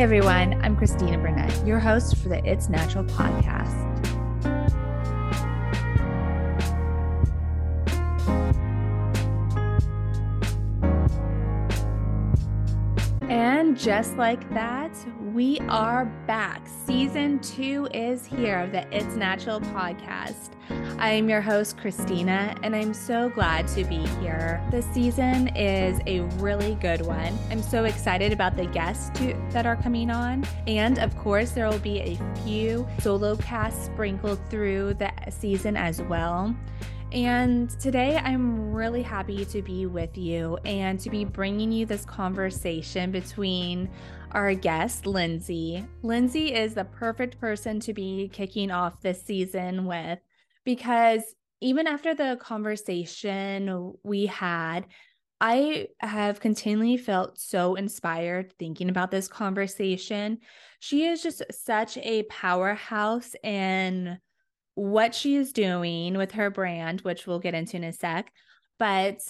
Hi, everyone. I'm Christina Burnett, your host for the It's Natural podcast. And just like that, we are back. Season two is here of the It's Natural podcast. I am your host, Christina, and I'm so glad to be here. This season is a really good one. I'm so excited about the guests to, that are coming on. And of course, there will be a few solo casts sprinkled through the season as well. And today I'm really happy to be with you and to be bringing you this conversation between our guest, Lindsay. Lindsay is the perfect person to be kicking off this season with because even after the conversation we had, I have continually felt so inspired thinking about this conversation. She is just such a powerhouse in what she is doing with her brand, which we'll get into in a sec. But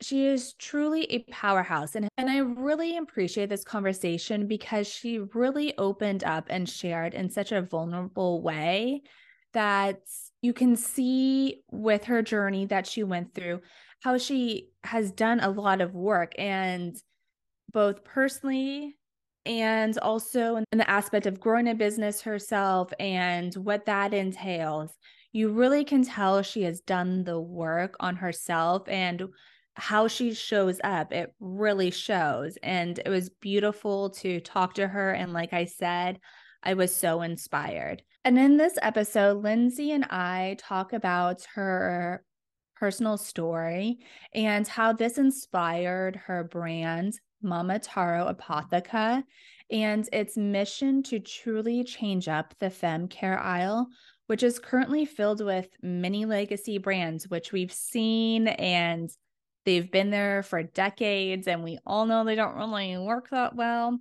she is truly a powerhouse. And, and I really appreciate this conversation because she really opened up and shared in such a vulnerable way that you can see with her journey that she went through how she has done a lot of work and both personally and also in the aspect of growing a business herself and what that entails. You really can tell she has done the work on herself and how she shows up. It really shows. And it was beautiful to talk to her. And like I said, I was so inspired. And in this episode, Lindsay and I talk about her personal story and how this inspired her brand, Momotaro Apotheca, and its mission to truly change up the fem care aisle, which is currently filled with many legacy brands, which we've seen and they've been there for decades, and we all know they don't really work that well.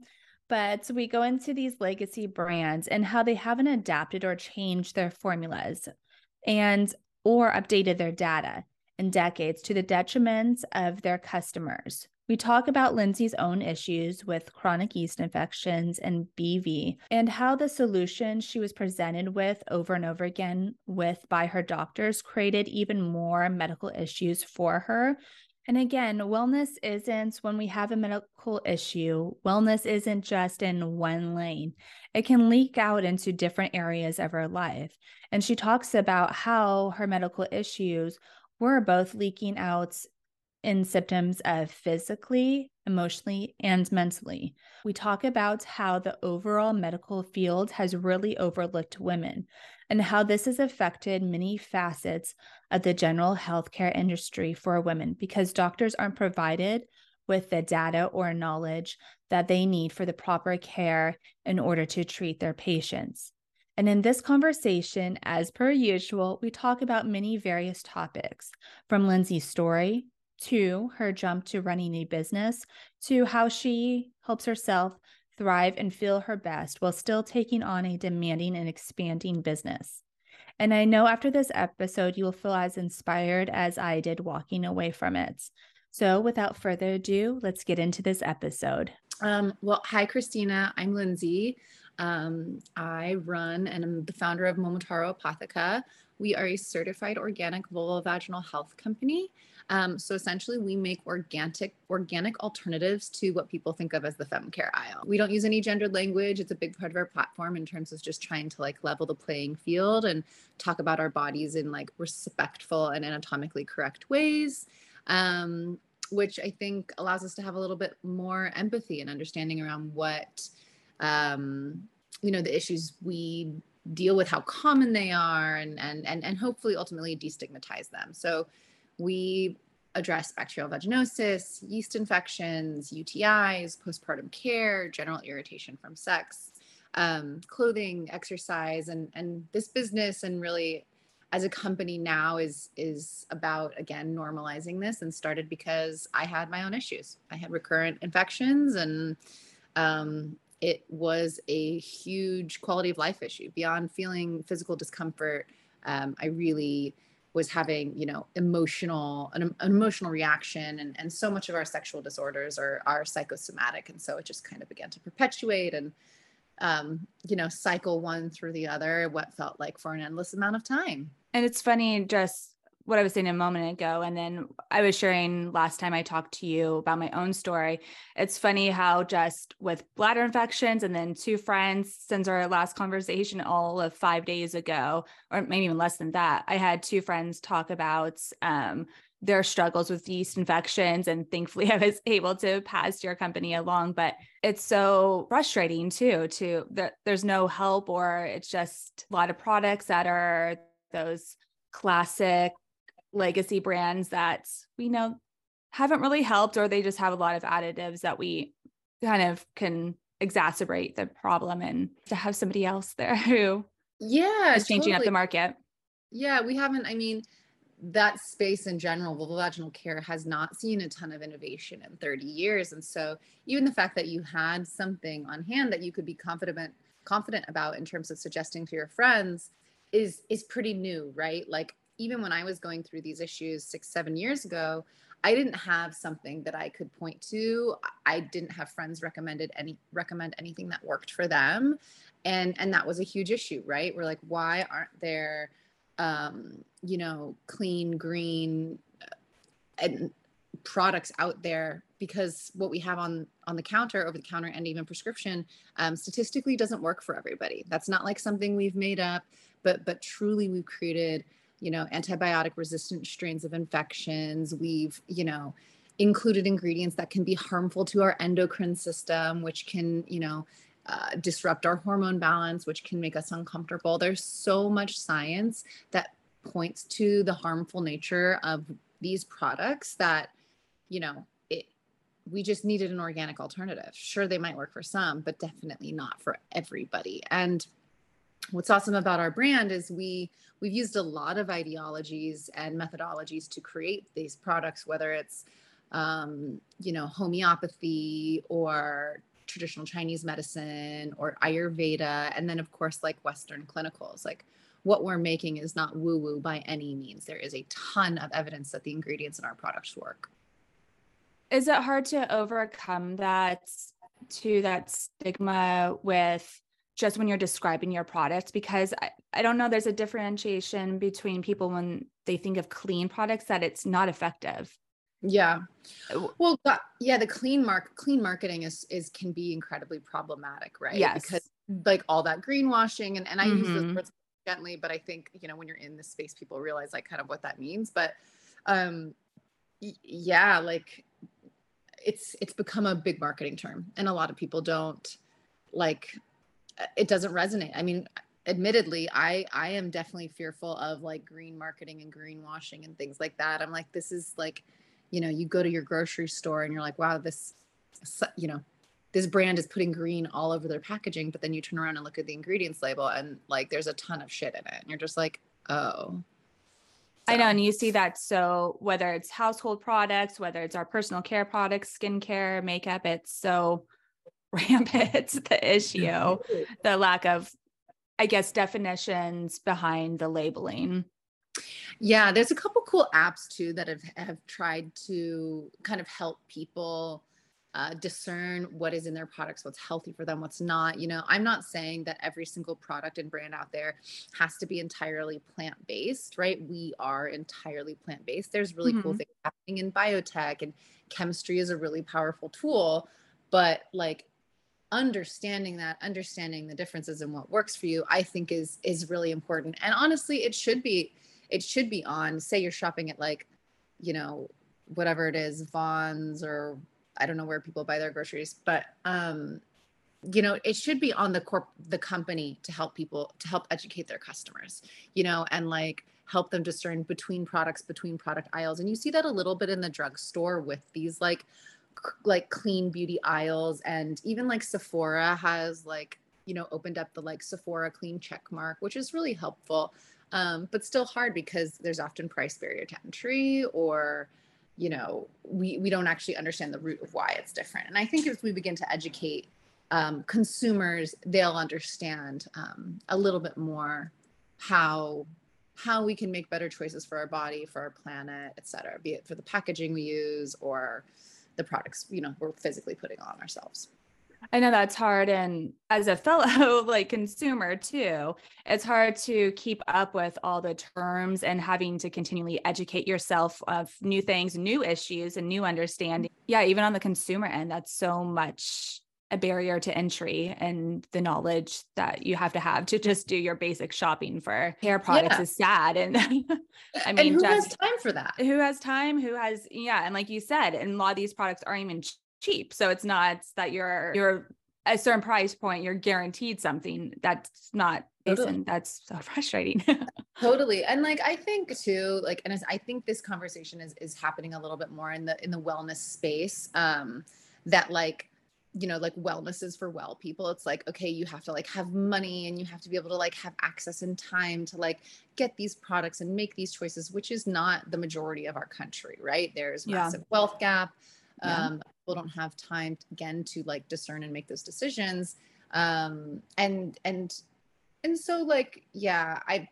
But we go into these legacy brands and how they haven't adapted or changed their formulas and or updated their data in decades to the detriment of their customers. We talk about Lindsay's own issues with chronic yeast infections and BV and how the solution she was presented with over and over again with by her doctors created even more medical issues for her and again, wellness isn't when we have a medical issue, wellness isn't just in one lane. It can leak out into different areas of our life. And she talks about how her medical issues were both leaking out in symptoms of physically, emotionally, and mentally. We talk about how the overall medical field has really overlooked women and how this has affected many facets of the general healthcare industry for women because doctors aren't provided with the data or knowledge that they need for the proper care in order to treat their patients. And in this conversation, as per usual, we talk about many various topics from Lindsay's story to her jump to running a business to how she helps herself thrive and feel her best while still taking on a demanding and expanding business. And I know after this episode, you will feel as inspired as I did walking away from it. So, without further ado, let's get into this episode. Um, well, hi, Christina. I'm Lindsay. Um, I run and I'm the founder of Momotaro Apotheca. We are a certified organic vulvovaginal health company. Um, so essentially, we make organic organic alternatives to what people think of as the fem care aisle. We don't use any gendered language. It's a big part of our platform in terms of just trying to like level the playing field and talk about our bodies in like respectful and anatomically correct ways. Um, which I think allows us to have a little bit more empathy and understanding around what um, you know the issues we deal with how common they are and and and, and hopefully ultimately destigmatize them so we address bacterial vaginosis, yeast infections, UTIs, postpartum care, general irritation from sex, um, clothing, exercise, and and this business and really as a company now is is about again normalizing this and started because I had my own issues. I had recurrent infections and um, it was a huge quality of life issue beyond feeling physical discomfort. Um, I really was having you know emotional an, an, emotional reaction and and so much of our sexual disorders are are psychosomatic and so it just kind of began to perpetuate and um you know cycle one through the other what felt like for an endless amount of time and it's funny just what I was saying a moment ago. And then I was sharing last time I talked to you about my own story. It's funny how just with bladder infections and then two friends since our last conversation all of five days ago, or maybe even less than that, I had two friends talk about um, their struggles with yeast infections. And thankfully I was able to pass your company along. But it's so frustrating too, to that there's no help or it's just a lot of products that are those classic legacy brands that we know haven't really helped or they just have a lot of additives that we kind of can exacerbate the problem and to have somebody else there who yeah is changing totally. up the market. Yeah we haven't i mean that space in general vaginal care has not seen a ton of innovation in 30 years. And so even the fact that you had something on hand that you could be confident confident about in terms of suggesting to your friends is is pretty new right? Like even when I was going through these issues six, seven years ago, I didn't have something that I could point to. I didn't have friends recommended any recommend anything that worked for them. And and that was a huge issue, right? We're like, why aren't there um, you know, clean, green uh, and products out there because what we have on on the counter over the counter and even prescription um, statistically doesn't work for everybody that's not like something we've made up but but truly we've created you know, antibiotic resistant strains of infections. We've, you know, included ingredients that can be harmful to our endocrine system, which can, you know, uh, disrupt our hormone balance, which can make us uncomfortable. There's so much science that points to the harmful nature of these products that, you know, it, we just needed an organic alternative. Sure, they might work for some, but definitely not for everybody. And what's awesome about our brand is we we've used a lot of ideologies and methodologies to create these products whether it's um, you know homeopathy or traditional chinese medicine or ayurveda and then of course like western clinicals. Like what we're making is not woo woo by any means. There is a ton of evidence that the ingredients in our products work. Is it hard to overcome that to that stigma with just when you're describing your product because I, I don't know there's a differentiation between people when they think of clean products that it's not effective yeah well yeah the clean mark clean marketing is is can be incredibly problematic right yes. because like all that greenwashing and, and i mm-hmm. use those words gently but i think you know when you're in this space people realize like kind of what that means but um yeah like it's it's become a big marketing term and a lot of people don't like it doesn't resonate. I mean, admittedly, I I am definitely fearful of like green marketing and greenwashing and things like that. I'm like, this is like, you know, you go to your grocery store and you're like, wow, this, you know, this brand is putting green all over their packaging, but then you turn around and look at the ingredients label and like there's a ton of shit in it. And you're just like, oh. So. I know. And you see that. So whether it's household products, whether it's our personal care products, skincare, makeup, it's so rampant the issue the lack of i guess definitions behind the labeling. Yeah there's a couple cool apps too that have have tried to kind of help people uh, discern what is in their products what's healthy for them what's not. You know i'm not saying that every single product and brand out there has to be entirely plant-based right? We are entirely plant-based. There's really mm-hmm. cool things happening in biotech and chemistry is a really powerful tool but like understanding that understanding the differences in what works for you i think is is really important. And honestly it should be it should be on say you're shopping at like you know whatever it is Vons or i don't know where people buy their groceries but um you know it should be on the corp the company to help people to help educate their customers you know and like help them discern between products between product aisles. And you see that a little bit in the drugstore with these like like clean beauty aisles and even like Sephora has like you know opened up the like Sephora clean check mark which is really helpful um, but still hard because there's often price barrier to entry or you know we we don't actually understand the root of why it's different. And I think as we begin to educate um, consumers they'll understand um, a little bit more how how we can make better choices for our body, for our planet, et cetera, be it for the packaging we use or the products, you know, we're physically putting on ourselves. I know that's hard. And as a fellow like consumer too, it's hard to keep up with all the terms and having to continually educate yourself of new things, new issues, and new understanding. Yeah, even on the consumer end, that's so much a barrier to entry and the knowledge that you have to have to just do your basic shopping for hair products yeah. is sad. And I mean, and who just, has time for that? Who has time? Who has, yeah. And like you said, and a lot of these products aren't even cheap. So it's not that you're, you're a certain price point, you're guaranteed something that's not totally. that's so frustrating. totally. And like, I think too, like, and as I think this conversation is, is happening a little bit more in the, in the wellness space, um, that like, you know like wellness is for well people it's like okay you have to like have money and you have to be able to like have access and time to like get these products and make these choices which is not the majority of our country right there's massive yeah. wealth gap um yeah. people don't have time again to like discern and make those decisions um and and and so like yeah i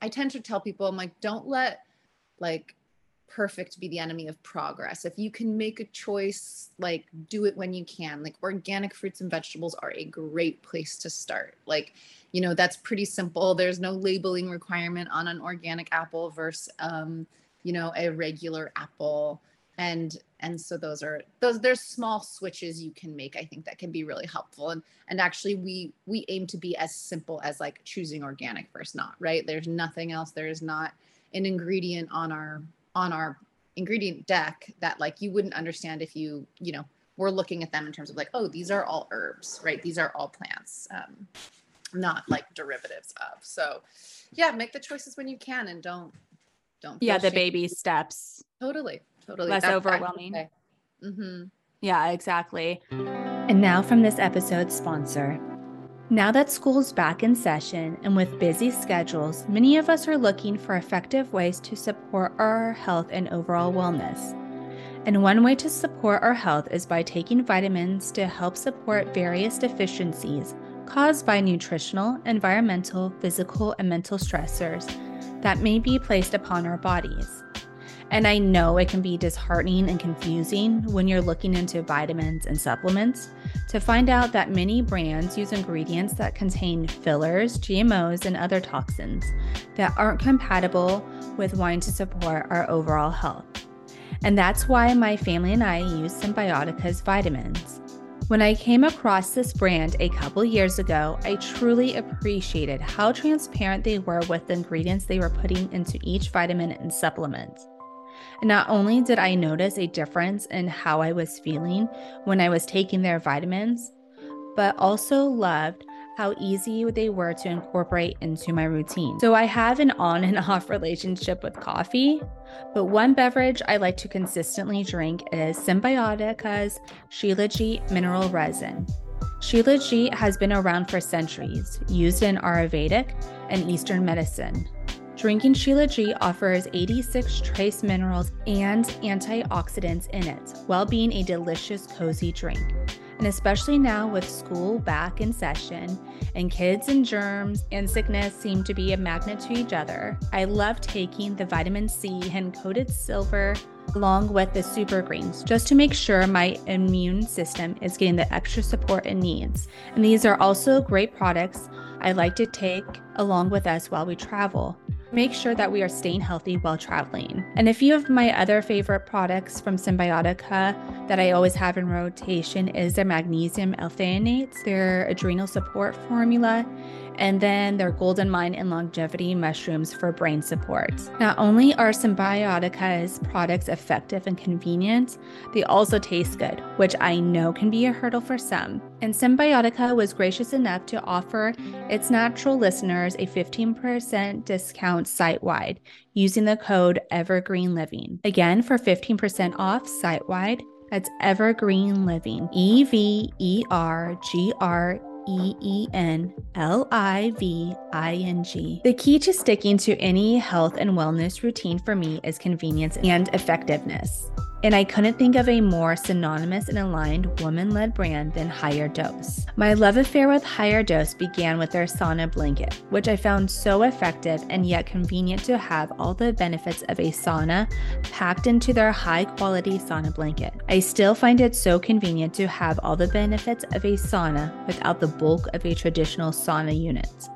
i tend to tell people i'm like don't let like perfect be the enemy of progress. If you can make a choice, like do it when you can. Like organic fruits and vegetables are a great place to start. Like, you know, that's pretty simple. There's no labeling requirement on an organic apple versus um, you know, a regular apple. And and so those are those there's small switches you can make, I think that can be really helpful. And and actually we we aim to be as simple as like choosing organic versus not, right? There's nothing else. There is not an ingredient on our on our ingredient deck that like you wouldn't understand if you you know were looking at them in terms of like oh these are all herbs right? These are all plants um, not like derivatives of. So yeah make the choices when you can and don't don't yeah the shame. baby steps. Totally totally. Less That's overwhelming. mm-hmm. yeah exactly. And now from this episode's sponsor now that school's back in session and with busy schedules, many of us are looking for effective ways to support our health and overall wellness. And one way to support our health is by taking vitamins to help support various deficiencies caused by nutritional, environmental, physical, and mental stressors that may be placed upon our bodies. And I know it can be disheartening and confusing when you're looking into vitamins and supplements to find out that many brands use ingredients that contain fillers, GMOs, and other toxins that aren't compatible with wanting to support our overall health. And that's why my family and I use Cymbiotika's vitamins. When I came across this brand a couple years ago, I truly appreciated how transparent they were with the ingredients they were putting into each vitamin and supplement. Not only did I notice a difference in how I was feeling when I was taking their vitamins, but also loved how easy they were to incorporate into my routine. So I have an on and off relationship with coffee, but one beverage I like to consistently drink is Cymbiotika's Shilajit mineral resin. Shilajit has been around for centuries, used in Ayurvedic and Eastern medicine. Drinking Shilajit offers 86 trace minerals and antioxidants in it, while being a delicious, cozy drink. And especially now with school back in session and kids and germs and sickness seem to be a magnet to each other, I love taking the vitamin C and coated silver along with the super greens just to make sure my immune system is getting the extra support it needs. And these are also great products I like to take along with us while we travel make sure that we are staying healthy while traveling. And a few of my other favorite products from Cymbiotika that I always have in rotation is their magnesium L-threonates, their adrenal support formula, and then their golden mind and longevity mushrooms for brain support. Not only are Cymbiotika's products effective and convenient, they also taste good, which I know can be a hurdle for some. And Symbiotica was gracious enough to offer its natural listeners a 15% discount site wide using the code Evergreen Living. Again, for 15% off site wide, that's Evergreen Living. E V E R G R E E N L I V I N G. The key to sticking to any health and wellness routine for me is convenience and effectiveness. And I couldn't think of a more synonymous and aligned woman led brand than HigherDOSE. My love affair with HigherDOSE began with their sauna blanket, which I found so effective and yet convenient to have all the benefits of a sauna packed into their high quality sauna blanket. I still find it so convenient to have all the benefits of a sauna without the bulk of a traditional sauna unit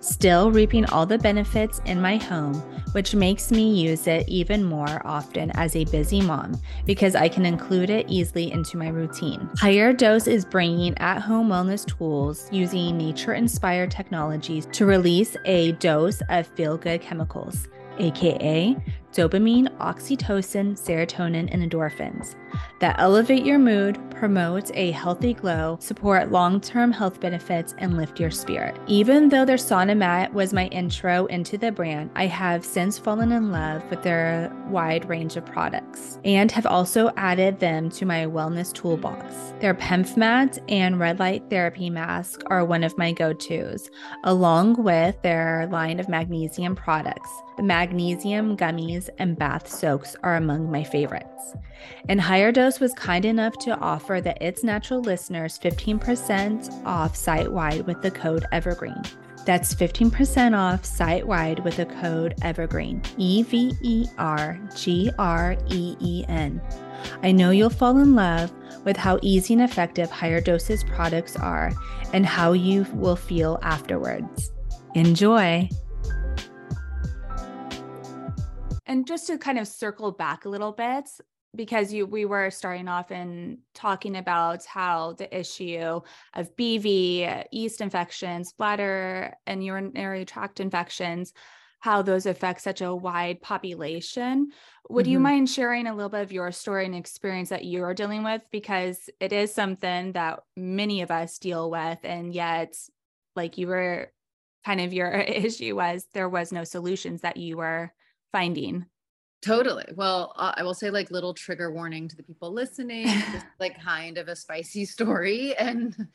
still reaping all the benefits in my home, which makes me use it even more often as a busy mom because I can include it easily into my routine. HigherDOSE is bringing at home wellness tools using nature inspired technologies to release a dose of feel good chemicals, aka dopamine, oxytocin, serotonin, and endorphins that elevate your mood, promote a healthy glow, support long term health benefits, and lift your spirit. Even though their sauna mat was my intro into the brand, I have since fallen in love with their wide range of products and have also added them to my wellness toolbox. Their PEMF mat and red light therapy mask are one of my go tos, along with their line of magnesium products. Magnesium gummies and bath soaks are among my favorites. And HigherDOSE was kind enough to offer the It's Natural listeners 15% off site wide with the code Evergreen. That's 15% off site wide with the code Evergreen, E V E R G R E E N. I know you'll fall in love with how easy and effective HigherDOSE's products are and how you will feel afterwards. Enjoy! And just to kind of circle back a little bit, because you we were starting off and talking about how the issue of BV, yeast infections, bladder and urinary tract infections, how those affect such a wide population. Would mm-hmm. you mind sharing a little bit of your story and experience that you're dealing with? Because it is something that many of us deal with, and yet, like you were kind of your issue was there was no solutions that you were finding. Totally. Well, uh, I will say like little trigger warning to the people listening, like kind of a spicy story and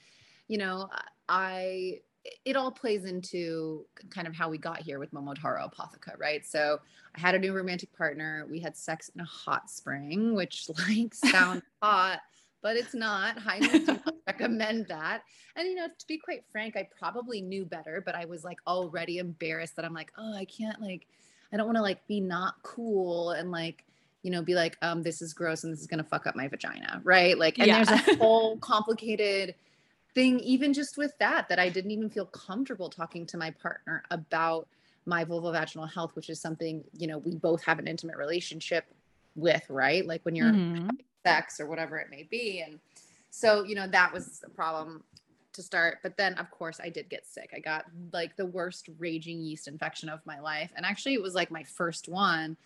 you know, I it all plays into kind of how we got here with Momotaro Apotheca, right? So I had a new romantic partner. We had sex in a hot spring, which like sounds hot, but it's not. Highly do not recommend that. And you know, to be quite frank, I probably knew better, but I was like already embarrassed that I'm like, oh, I can't like I don't want to like be not cool and like, you know, be like, um, this is gross and this is gonna fuck up my vagina, right? Like, and yeah. there's a whole complicated thing, even just with that, that I didn't even feel comfortable talking to my partner about my vulvovaginal health, which is something, you know, we both have an intimate relationship with, right? Like when you're mm-hmm. sex or whatever it may be. And so, you know, that was a problem to start. But then, of course, I did get sick. I got like the worst raging yeast infection of my life. And actually, it was like my first one.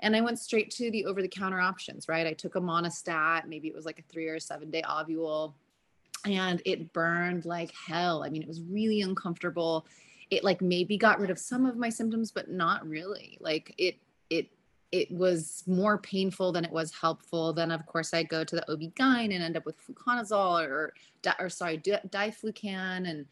And I went straight to the over the counter options, right? I took a Monistat, maybe it was like a three or seven day ovule, and it burned like hell. I mean, it was really uncomfortable. It like maybe got rid of some of my symptoms, but not really. Like it, it it was more painful than it was helpful. Then, of course, I go to the OB-GYN and end up with fluconazole or, or sorry, diflucan and,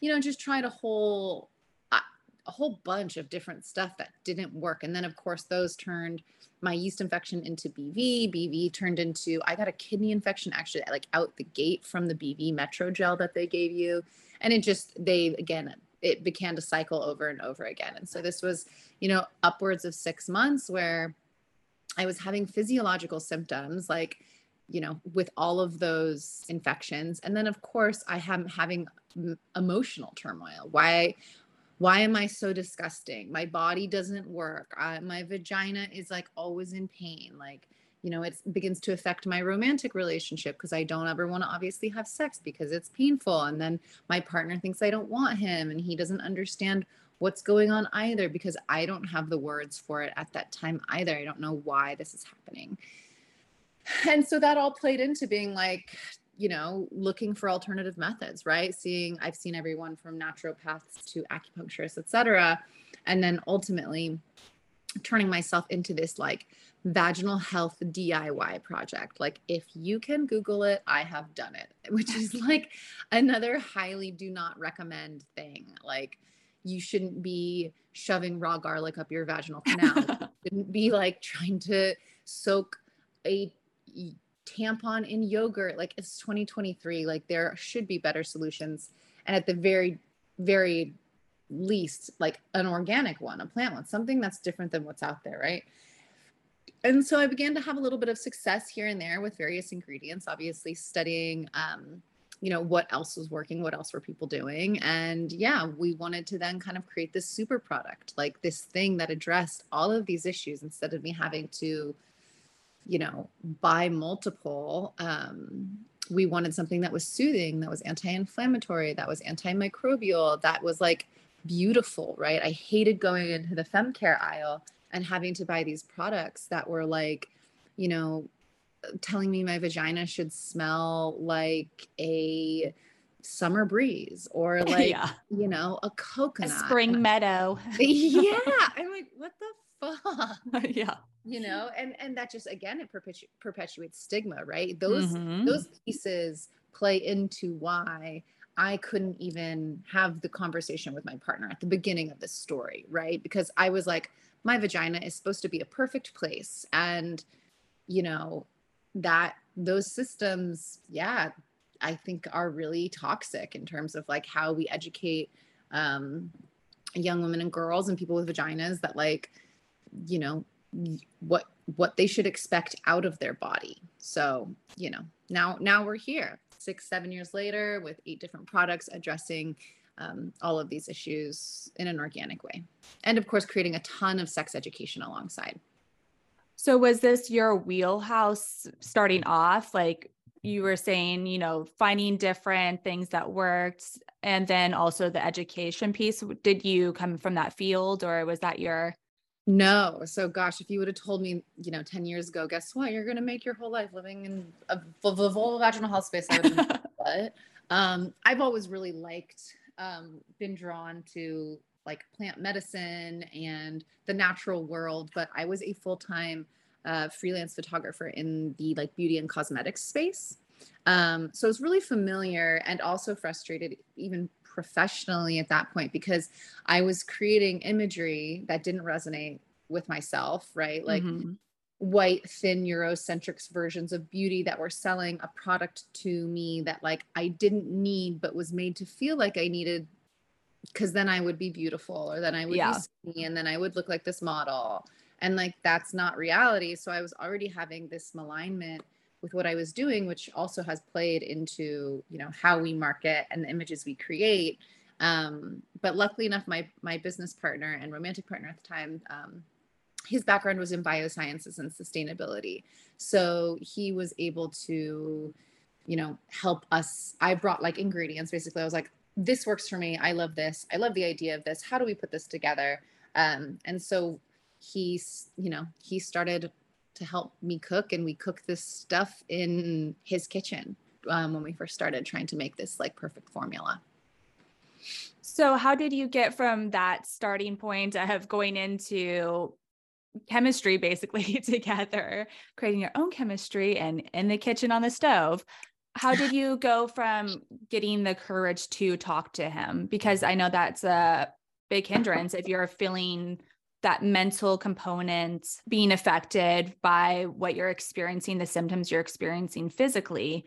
you know, just tried a whole, uh, a whole bunch of different stuff that didn't work. And then, of course, those turned my yeast infection into BV. BV turned into, I got a kidney infection actually like out the gate from the BV MetroGel that they gave you. And it just, they, again, it began to cycle over and over again. And so this was, you know, upwards of six months where I was having physiological symptoms like, you know, with all of those infections. And then, of course, I am having emotional turmoil. Why? Why am I so disgusting? My body doesn't work. I, my vagina is like always in pain. Like, you know it begins to affect my romantic relationship because i don't ever want to obviously have sex because it's painful and then my partner thinks i don't want him and he doesn't understand what's going on either because i don't have the words for it at that time either. I don't know why this is happening. And so that all played into being like you know looking for alternative methods right? Seeing i've seen everyone from naturopaths to acupuncturists etc and then ultimately turning myself into this like vaginal health DIY project. Like, if you can Google it, I have done it, which is like another highly do not recommend thing. Like, you shouldn't be shoving raw garlic up your vaginal canal. shouldn't be like trying to soak a tampon in yogurt. Like it's 2023. Like there should be better solutions. And at the very, very least, like an organic one, a plant one, something that's different than what's out there, right? And so I began to have a little bit of success here and there with various ingredients, obviously studying um, you know what else was working what else were people doing and yeah we wanted to then kind of create this super product like this thing that addressed all of these issues instead of me having to you know, buy multiple, um, we wanted something that was soothing, that was anti-inflammatory, that was antimicrobial, that was like beautiful, right? I hated going into the fem care aisle and having to buy these products that were like, you know, telling me my vagina should smell like a summer breeze or like yeah. you know a coconut. a spring meadow. Yeah. I'm like what the fuck? Yeah. You know? And and that just again it perpetu- perpetuates stigma right? Those mm-hmm. those pieces play into why i couldn't even have the conversation with my partner at the beginning of this story right? Because i was like my vagina is supposed to be a perfect place. And you know that those systems yeah i think are really toxic in terms of like how we educate um young women and girls and people with vaginas that like you know what what they should expect out of their body. So you know now now we're here. Six seven years later with eight different products addressing um, all of these issues in an organic way and of course creating a ton of sex education alongside so was this your wheelhouse starting off like you were saying you know finding different things that worked and then also the education piece did you come from that field or was that your no. So, gosh, if you would have told me, you know, 10 years ago, guess what? You're going to make your whole life living in a vaginal health space. I would have but um, I've always really liked, um, been drawn to like plant medicine and the natural world, but I was a full time uh, freelance photographer in the like beauty and cosmetics space. Um, so I was really familiar and also frustrated, even professionally at that point because I was creating imagery that didn't resonate with myself, right? Like mm-hmm. White, thin, Eurocentric versions of beauty that were selling a product to me that like I didn't need but was made to feel like I needed because then I would be beautiful or then I would yeah. be skinny and then I would look like this model. And like that's not reality. So I was already having this malignment with what I was doing, which also has played into you know how we market and the images we create. Um, but luckily enough, my my business partner and romantic partner at the time, um, his background was in biosciences and sustainability, so he was able to, you know, help us. I brought like ingredients. Basically, I was like, this works for me. I love this. I love the idea of this. How do we put this together? Um, and so he's, you know, he started to help me cook and we cooked this stuff in his kitchen um, when we first started trying to make this like perfect formula so how did you get from that starting point of going into chemistry basically together creating your own chemistry and in the kitchen on the stove how did you go from getting the courage to talk to him because i know that's a big hindrance if you're feeling that mental component being affected by what you're experiencing, the symptoms you're experiencing physically.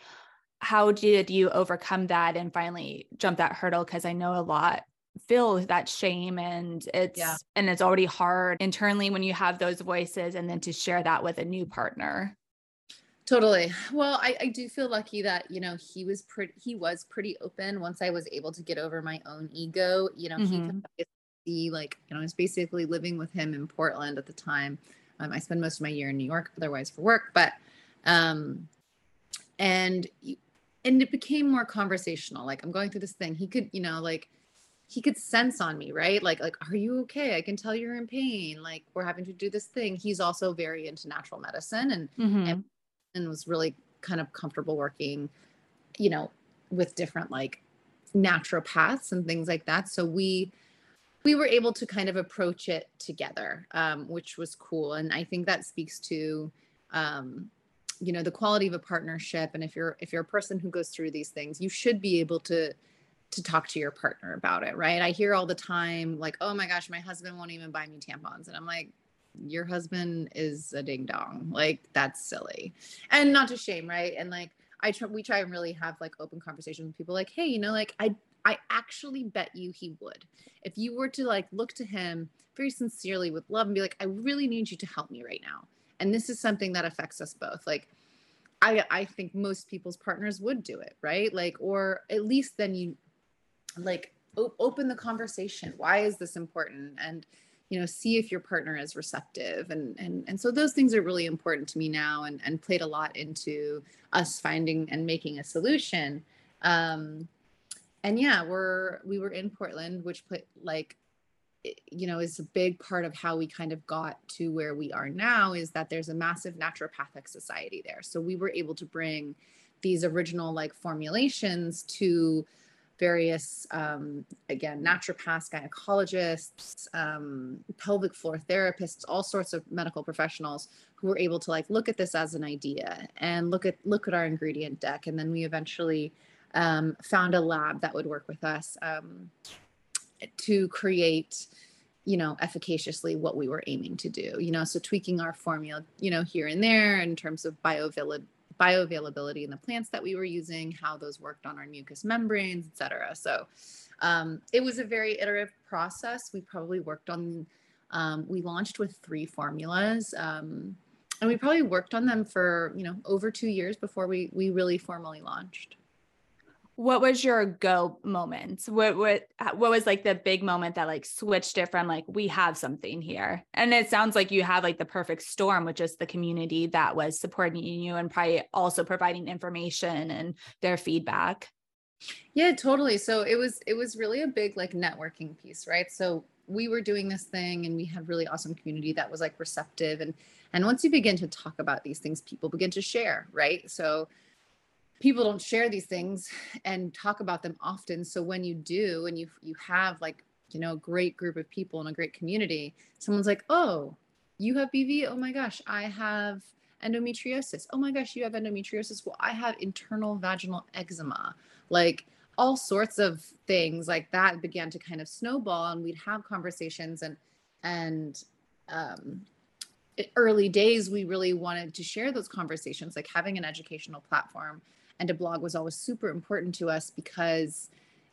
How did you overcome that and finally jump that hurdle? Because I know a lot feel that shame and it's yeah. and it's already hard internally when you have those voices and then to share that with a new partner. Totally. Well I, I do feel lucky that you know he was pretty he was pretty open once i was able to get over my own ego. You know mm-hmm. he see like you know i was basically living with him in portland at the time. Um, i spend most of my year in new york otherwise for work but um and and it became more conversational. Like i'm going through this thing. He could you know like he could sense on me right like like are you okay i can tell you're in pain like we're having to do this thing he's also very into natural medicine and mm-hmm. and, and was really kind of comfortable working you know with different like naturopaths and things like that so we we were able to kind of approach it together, um, which was cool. And I think that speaks to, um, you know, the quality of a partnership. And if you're if you're a person who goes through these things, you should be able to to talk to your partner about it, right? I hear all the time like, "Oh my gosh, my husband won't even buy me tampons," and I'm like, your husband is a ding dong. Like that's silly. And not to shame, right? And like I try we try and really have like open conversations with people like, hey, you know, like I I actually bet you he would. If you were to like look to him very sincerely with love and be like, I really need you to help me right now. And this is something that affects us both. Like I I think most people's partners would do it, right? Like or at least then you like open the conversation. Why is this important? And you know see if your partner is receptive and and and so those things are really important to me now and and played a lot into us finding and making a solution um and yeah we're we were in portland which put like you know is a big part of how we kind of got to where we are now is that there's a massive naturopathic society there so we were able to bring these original like formulations to various, um, again, naturopaths, gynecologists, um, pelvic floor therapists, all sorts of medical professionals who were able to like look at this as an idea and look at look at our ingredient deck, and then we eventually um, found a lab that would work with us um, to create you know efficaciously what we were aiming to do you know so tweaking our formula you know here and there in terms of bioavailability bioavailability in the plants that we were using, how those worked on our mucous membranes, et cetera. So um, it was a very iterative process. We probably worked on, um, we launched with three formulas. Um, and we probably worked on them for, you know, over two years before we, we really formally launched what was your go moment? What what uh, what was like the big moment that like switched it from like we have something here and it sounds like you have like the perfect storm which is the community that was supporting you and probably also providing information and their feedback. Yeah totally so it was it was really a big like networking piece right? So we were doing this thing and we had really awesome community that was like receptive and and once you begin to talk about these things people begin to share right? So people don't share these things and talk about them often. So when you do and you you have like you know a great group of people in a great community someone's like oh you have bv oh my gosh i have endometriosis. Oh my gosh you have endometriosis. Well i have internal vaginal eczema. Like all sorts of things like that began to kind of snowball and we'd have conversations and and um early days we really wanted to share those conversations like having an educational platform and a blog was always super important to us because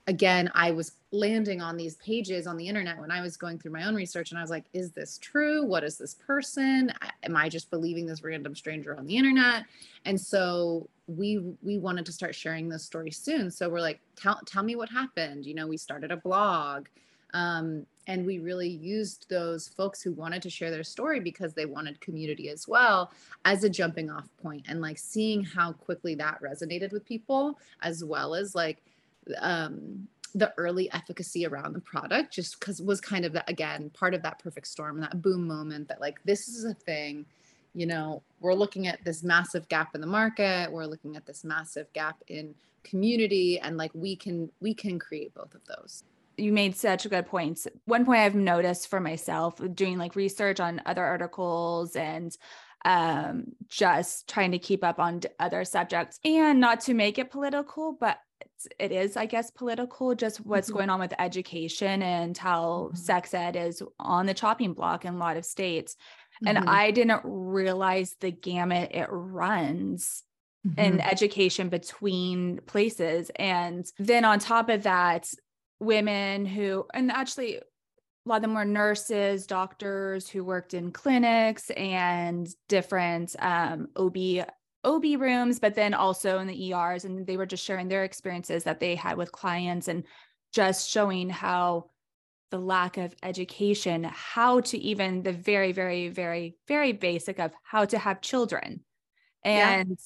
again i was landing on these pages on the internet when i was going through my own research and i was like is this true? What is this person? Am i just believing this random stranger on the internet? And so we we wanted to start sharing this story soon. So we're like tell, tell me what happened. You know we started a blog um, and we really used those folks who wanted to share their story because they wanted community as well as a jumping off point and like seeing how quickly that resonated with people as well as like um, the early efficacy around the product just because was kind of that again part of that perfect storm that boom moment that like this is a thing you know we're looking at this massive gap in the market we're looking at this massive gap in community and like we can we can create both of those you made such good points. One point I've noticed for myself doing like research on other articles and um, just trying to keep up on other subjects and not to make it political, but it is, I guess, political, just what's mm-hmm. going on with education and how mm-hmm. sex ed is on the chopping block in a lot of states. Mm-hmm. And I didn't realize the gamut it runs in mm-hmm. education between places. And then on top of that, women who, and actually, a lot of them were nurses, doctors who worked in clinics and different um, OB OB rooms, but then also in the ERs, and they were just sharing their experiences that they had with clients and just showing how the lack of education, how to even the very, very, very, very basic of how to have children. And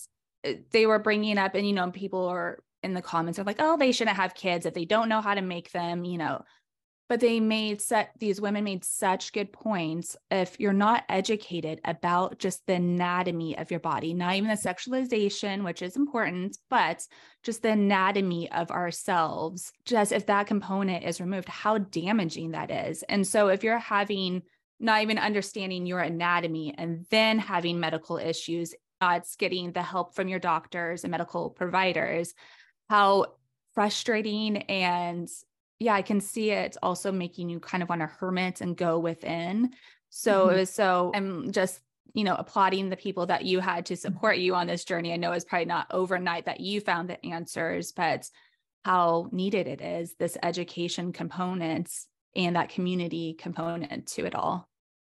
yeah. they were bringing up, and you know, people are in the comments are like, oh, they shouldn't have kids if they don't know how to make them, you know. But they made set these women made such good points. If you're not educated about just the anatomy of your body, not even the sexualization, which is important, but just the anatomy of ourselves, just if that component is removed, how damaging that is. And so if you're having not even understanding your anatomy and then having medical issues, not getting the help from your doctors and medical providers, how frustrating and yeah, I can see it also making you kind of want to hermit and go within. So mm-hmm. it was so I'm just you know applauding the people that you had to mm-hmm. support you on this journey. I know it's probably not overnight that you found the answers, but how needed it is this education component and that community component to it all.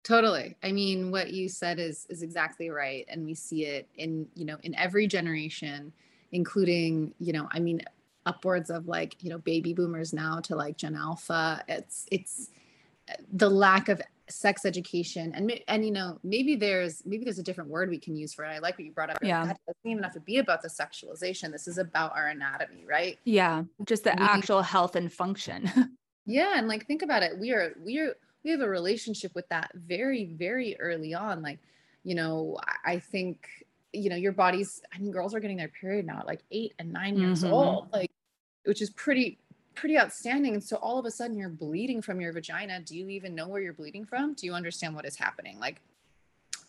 Totally. I mean, what you said is is exactly right, and we see it in you know in every generation, including you know I mean upwards of like you know baby boomers now to like Gen Alpha. It's it's the lack of sex education. And and you know maybe there's maybe there's a different word we can use for it. I like what you brought up. Yeah. It doesn't even have to be about the sexualization. This is about our anatomy right? Yeah. Just the we, actual health and function. Yeah. And like think about it. We are we are we have a relationship with that very very early on. Like you know i think you know your body's i mean girls are getting their period now at like eight and 9 years mm-hmm. old like which is pretty pretty outstanding. And so all of a sudden you're bleeding from your vagina. Do you even know where you're bleeding from? Do you understand what is happening? Like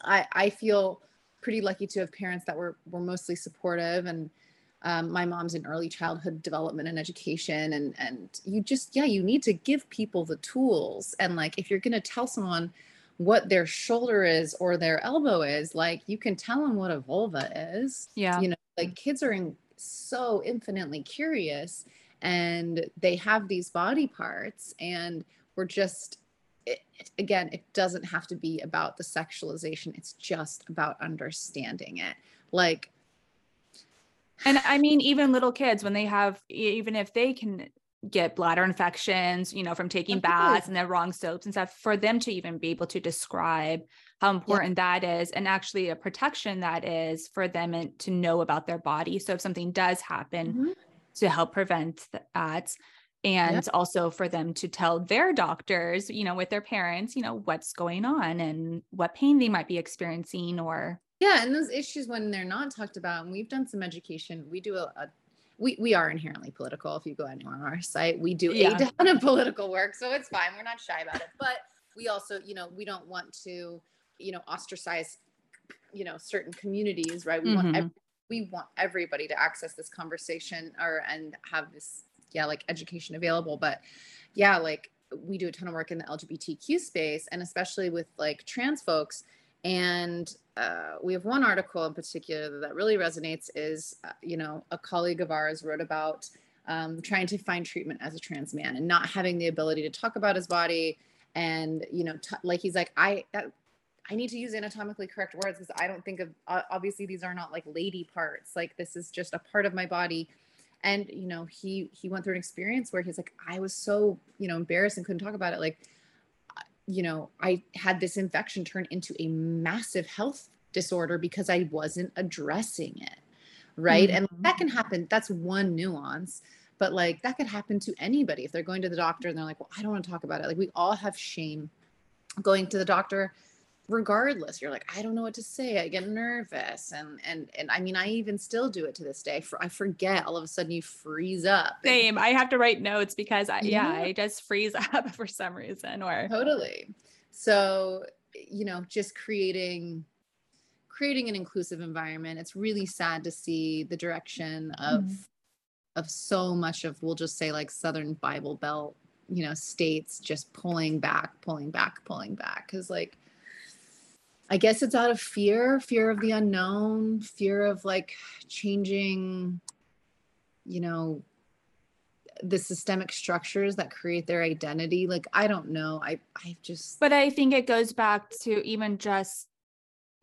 i i feel pretty lucky to have parents that were were mostly supportive and um, my mom's in early childhood development and education and and you just yeah you need to give people the tools. And like if you're going to tell someone what their shoulder is or their elbow is like you can tell them what a vulva is yeah. you know like kids are in, so infinitely curious and they have these body parts and we're just it, again it doesn't have to be about the sexualization it's just about understanding it. Like and I mean, even little kids, when they have, even if they can get bladder infections, you know, from taking baths and the wrong soaps and stuff, for them to even be able to describe how important yeah. that is and actually a protection that is for them and to know about their body. So if something does happen, mm-hmm. to help prevent that. And yeah. also for them to tell their doctors, you know, with their parents, you know, what's going on and what pain they might be experiencing or yeah and those issues when they're not talked about and we've done some education we do a, a we, we are inherently political if you go anywhere on our site. We do yeah. a ton of political work so it's fine. We're not shy about it. But we also you know we don't want to you know ostracize you know certain communities right? We mm-hmm. want every, we want everybody to access this conversation or and have this yeah like education available. But yeah like we do a ton of work in the lgbtq space and especially with like trans folks and uh, we have one article in particular that really resonates is, uh, you know, a colleague of ours wrote about um, trying to find treatment as a trans man and not having the ability to talk about his body. And, you know, t- like he's like, I, that, I need to use anatomically correct words because I don't think of, uh, obviously these are not like lady parts. Like this is just a part of my body. And, you know, he, he went through an experience where he's like, I was so, you know, embarrassed and couldn't talk about it. Like, you know, I had this infection turn into a massive health disorder because I wasn't addressing it. Right. Mm-hmm. And that can happen. That's one nuance. But like that could happen to anybody if they're going to the doctor and they're like, well, I don't want to talk about it. Like we all have shame going to the doctor regardless you're like i don't know what to say i get nervous and and and i mean i even still do it to this day for i forget all of a sudden you freeze up same i have to write notes because i yeah, yeah i just freeze up for some reason or totally so you know just creating creating an inclusive environment it's really sad to see the direction of mm. of so much of we'll just say like southern bible belt you know states just pulling back pulling back pulling back because like I guess it's out of fear, fear of the unknown, fear of like changing, you know, the systemic structures that create their identity. Like, I don't know. I, I just. But I think it goes back to even just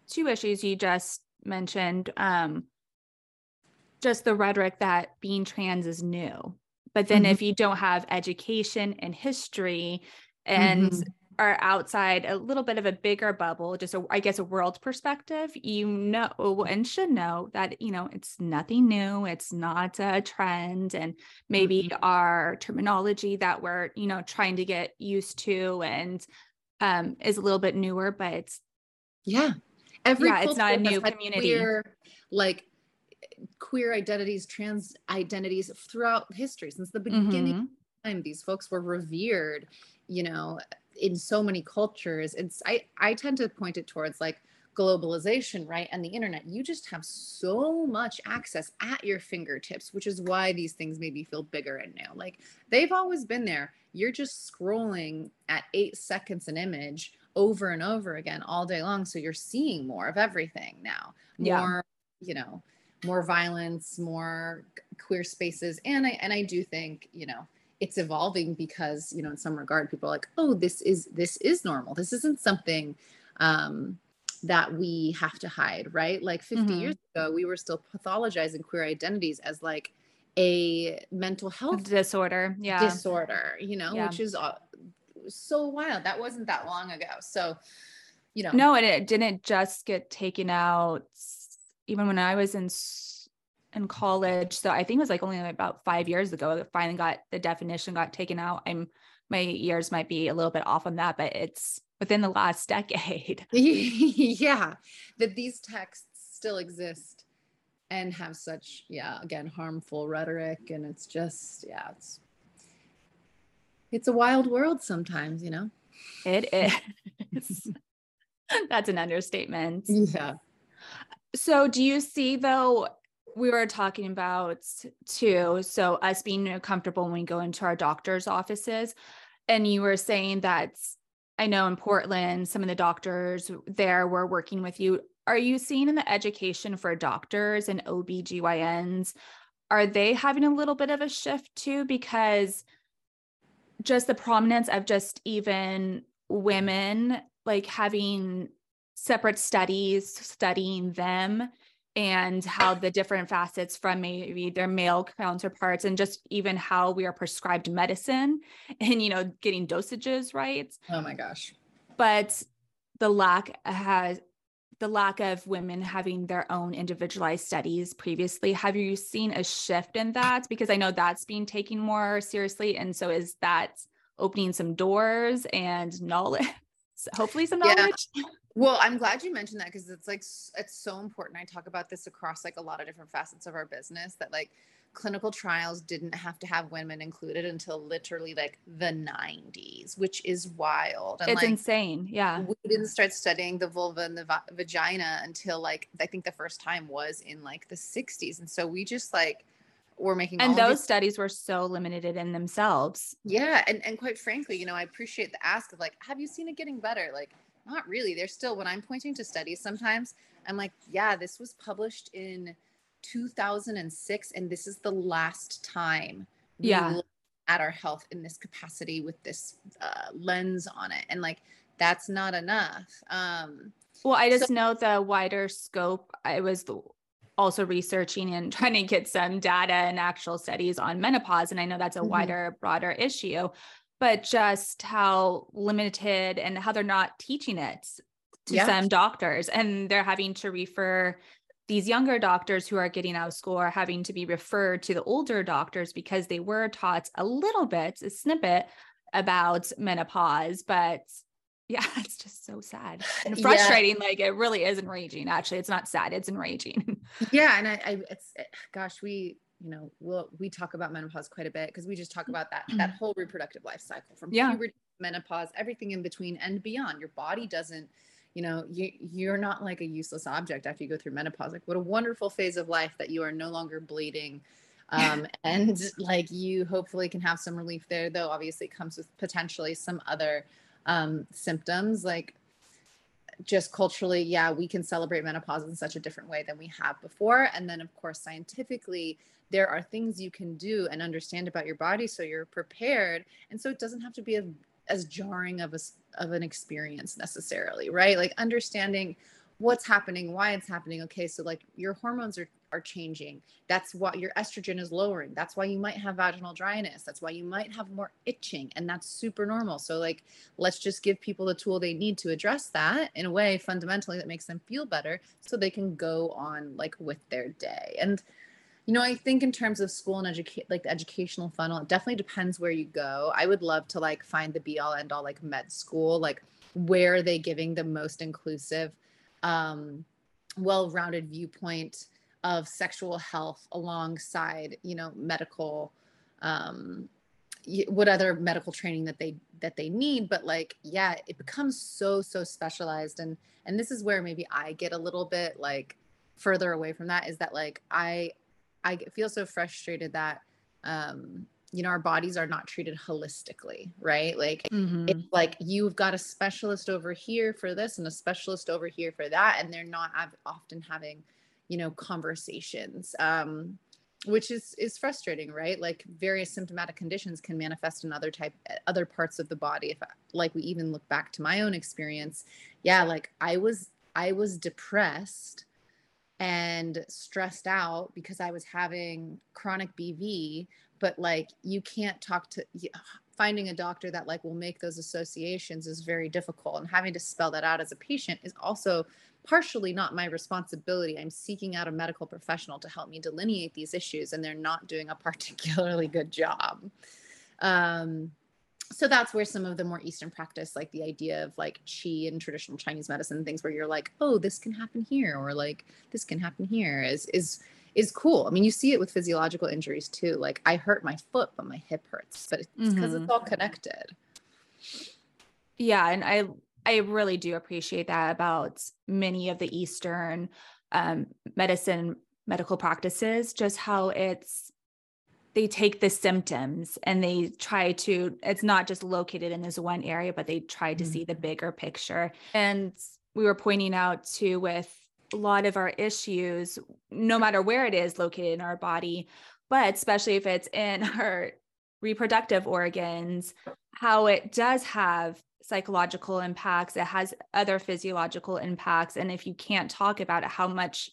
two issues you just mentioned. Um, just the rhetoric that being trans is new. But then mm-hmm. if you don't have education and history and mm-hmm are outside a little bit of a bigger bubble, just a, I guess a world perspective, you know and should know that you know it's nothing new, it's not a trend, and maybe mm-hmm. our terminology that we're you know trying to get used to and um, is a little bit newer, but it's yeah, every yeah, it's not a new community. Queer, like queer identities, trans identities throughout history since the beginning. Mm-hmm. Time, these folks were revered, you know, in so many cultures it's i i tend to point it towards like globalization right and the internet. You just have so much access at your fingertips which is why these things maybe feel bigger and new. Like they've always been there. You're just scrolling at eight seconds an image over and over again all day long so you're seeing more of everything now. More yeah. you know more violence more queer spaces and i and i do think you know it's evolving because you know in some regard people are like oh this is this is normal. This isn't something um that we have to hide right? Like 50 mm-hmm. years ago we were still pathologizing queer identities as like a mental health disorder yeah. disorder you know yeah. which is uh, so wild. That wasn't that long ago. So you know. No and it didn't just get taken out even when i was in in college. So i think it was like only about five years ago it finally got the definition got taken out. I'm my years might be a little bit off on that but it's within the last decade. Yeah that these texts still exist and have such yeah again harmful rhetoric. And it's just yeah it's it's a wild world sometimes you know? It is. That's an understatement. Yeah. So do you see though we were talking about too so us being comfortable when we go into our doctor's offices and you were saying that i know in portland some of the doctors there were working with you are you seeing in the education for doctors and OBGYNs, are they having a little bit of a shift too? Because just the prominence of just even women like having separate studies studying them and how the different facets from maybe their male counterparts and just even how we are prescribed medicine and you know getting dosages right? Oh my gosh. But the lack has the lack of women having their own individualized studies previously. Have you seen a shift in that? Because i know that's being taken more seriously and so is that opening some doors and knowledge hopefully some knowledge? yeah. Well i'm glad you mentioned that because it's like it's so important i talk about this across like a lot of different facets of our business that like clinical trials didn't have to have women included until literally like the 90s, which is wild. And it's like, insane. Yeah. We didn't start studying the vulva and the va- vagina until like, I think the first time was in like the 60s. And so we just like, were making and those these- studies were so limited in themselves yeah and, and quite frankly you know i appreciate the ask of like have you seen it getting better like not really. There's still when i'm pointing to studies sometimes i'm like yeah this was published in 2006 and this is the last time yeah. at our health in this capacity with this uh, lens on it. And like that's not enough. Um well i just so- know the wider scope. I was also researching and trying to get some data and actual studies on menopause and i know that's a mm-hmm. wider broader issue but just how limited and how they're not teaching it to yeah. some doctors and they're having to refer these younger doctors who are getting out of school are having to be referred to the older doctors because they were taught a little bit, a snippet about menopause. But yeah, it's just so sad and frustrating. Yeah. Like it really is enraging. Actually, it's not sad, it's enraging. yeah. And I, I it's, eh, gosh, we, you know, we'll, we talk about menopause quite a bit because we just talk about that, that whole reproductive life cycle from yeah. puberty, menopause, everything in between and beyond. Your body doesn't, you know you you're not like a useless object after you go through menopause like what a wonderful phase of life that you are no longer bleeding um, and like you hopefully can have some relief there though obviously it comes with potentially some other um, symptoms like just culturally yeah we can celebrate menopause in such a different way than we have before and then of course scientifically there are things you can do and understand about your body so you're prepared and so it doesn't have to be a as jarring of a of an experience necessarily, right? Like understanding what's happening, why it's happening. Okay, so like your hormones are are changing. That's why your estrogen is lowering. That's why you might have vaginal dryness. That's why you might have more itching and that's super normal. So like let's just give people the tool they need to address that in a way fundamentally that makes them feel better so they can go on like with their day. And you know, I think in terms of school and educate, like the educational funnel, it definitely depends where you go. I would love to like find the be all end all like med school, like where are they giving the most inclusive, um, well-rounded viewpoint of sexual health alongside, you know, medical, um, what other medical training that they that they need but like yeah it becomes so so specialized and and this is where maybe i get a little bit like further away from that is that like i I feel so frustrated that, um, you know our bodies are not treated holistically right? Like Mhm. it's like you've got a specialist over here for this and a specialist over here for that and they're not often having you know conversations um which is is frustrating right? Like various symptomatic conditions can manifest in other type other parts of the body. If like we even look back to my own experience yeah like i was i was depressed and stressed out because i was having chronic bv but like you can't talk to finding a doctor that like will make those associations is very difficult and having to spell that out as a patient is also partially not my responsibility. I'm seeking out a medical professional to help me delineate these issues and they're not doing a particularly good job. Um, so that's where some of the more eastern practice like the idea of like qi and traditional chinese medicine things where you're like oh this can happen here or like this can happen here is is is cool i mean you see it with physiological injuries too like i hurt my foot but my hip hurts but it's because Mhm. it's all connected Yeah, and I I really do appreciate that about many of the Eastern um, medicine medical practices, just how it's they take the symptoms and they try to it's not just located in this one area but they try to mm-hmm. see the bigger picture. And we were pointing out too with a lot of our issues no matter where it is located in our body but especially if it's in our reproductive organs how it does have psychological impacts it has other physiological impacts. And if you can't talk about it how much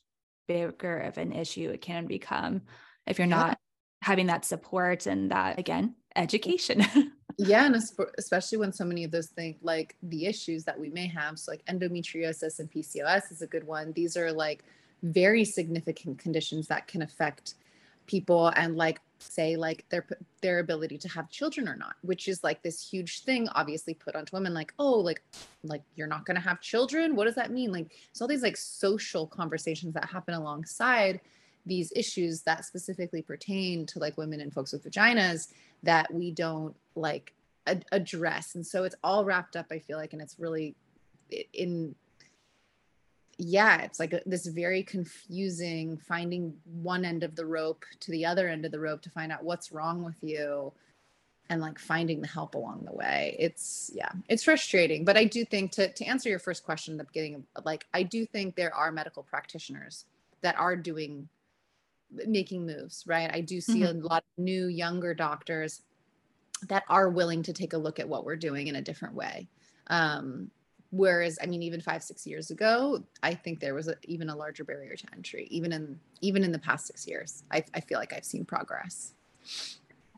bigger of an issue it can become if you're Yeah. not having that support and that again education. Yeah and especially when so many of those things like the issues that we may have so like endometriosis and pcos is a good one. These are like very significant conditions that can affect people and like say like their their ability to have children or not which is like this huge thing obviously put onto women like oh like like you're not going to have children? What does that mean? Like it's all these like social conversations that happen alongside these issues that specifically pertain to like women and folks with vaginas that we don't like ad- address. And so it's all wrapped up i feel like and it's really in yeah it's like a, this very confusing finding one end of the rope to the other end of the rope to find out what's wrong with you and like finding the help along the way. It's yeah it's frustrating. But i do think to, to answer your first question at the beginning like i do think there are medical practitioners that are doing making moves right? I do see a lot of new younger doctors that are willing to take a look at what we're doing in a different way. Um, whereas i mean even five six years ago i think there was a, even a larger barrier to entry even in even in the past six years. I, I feel like i've seen progress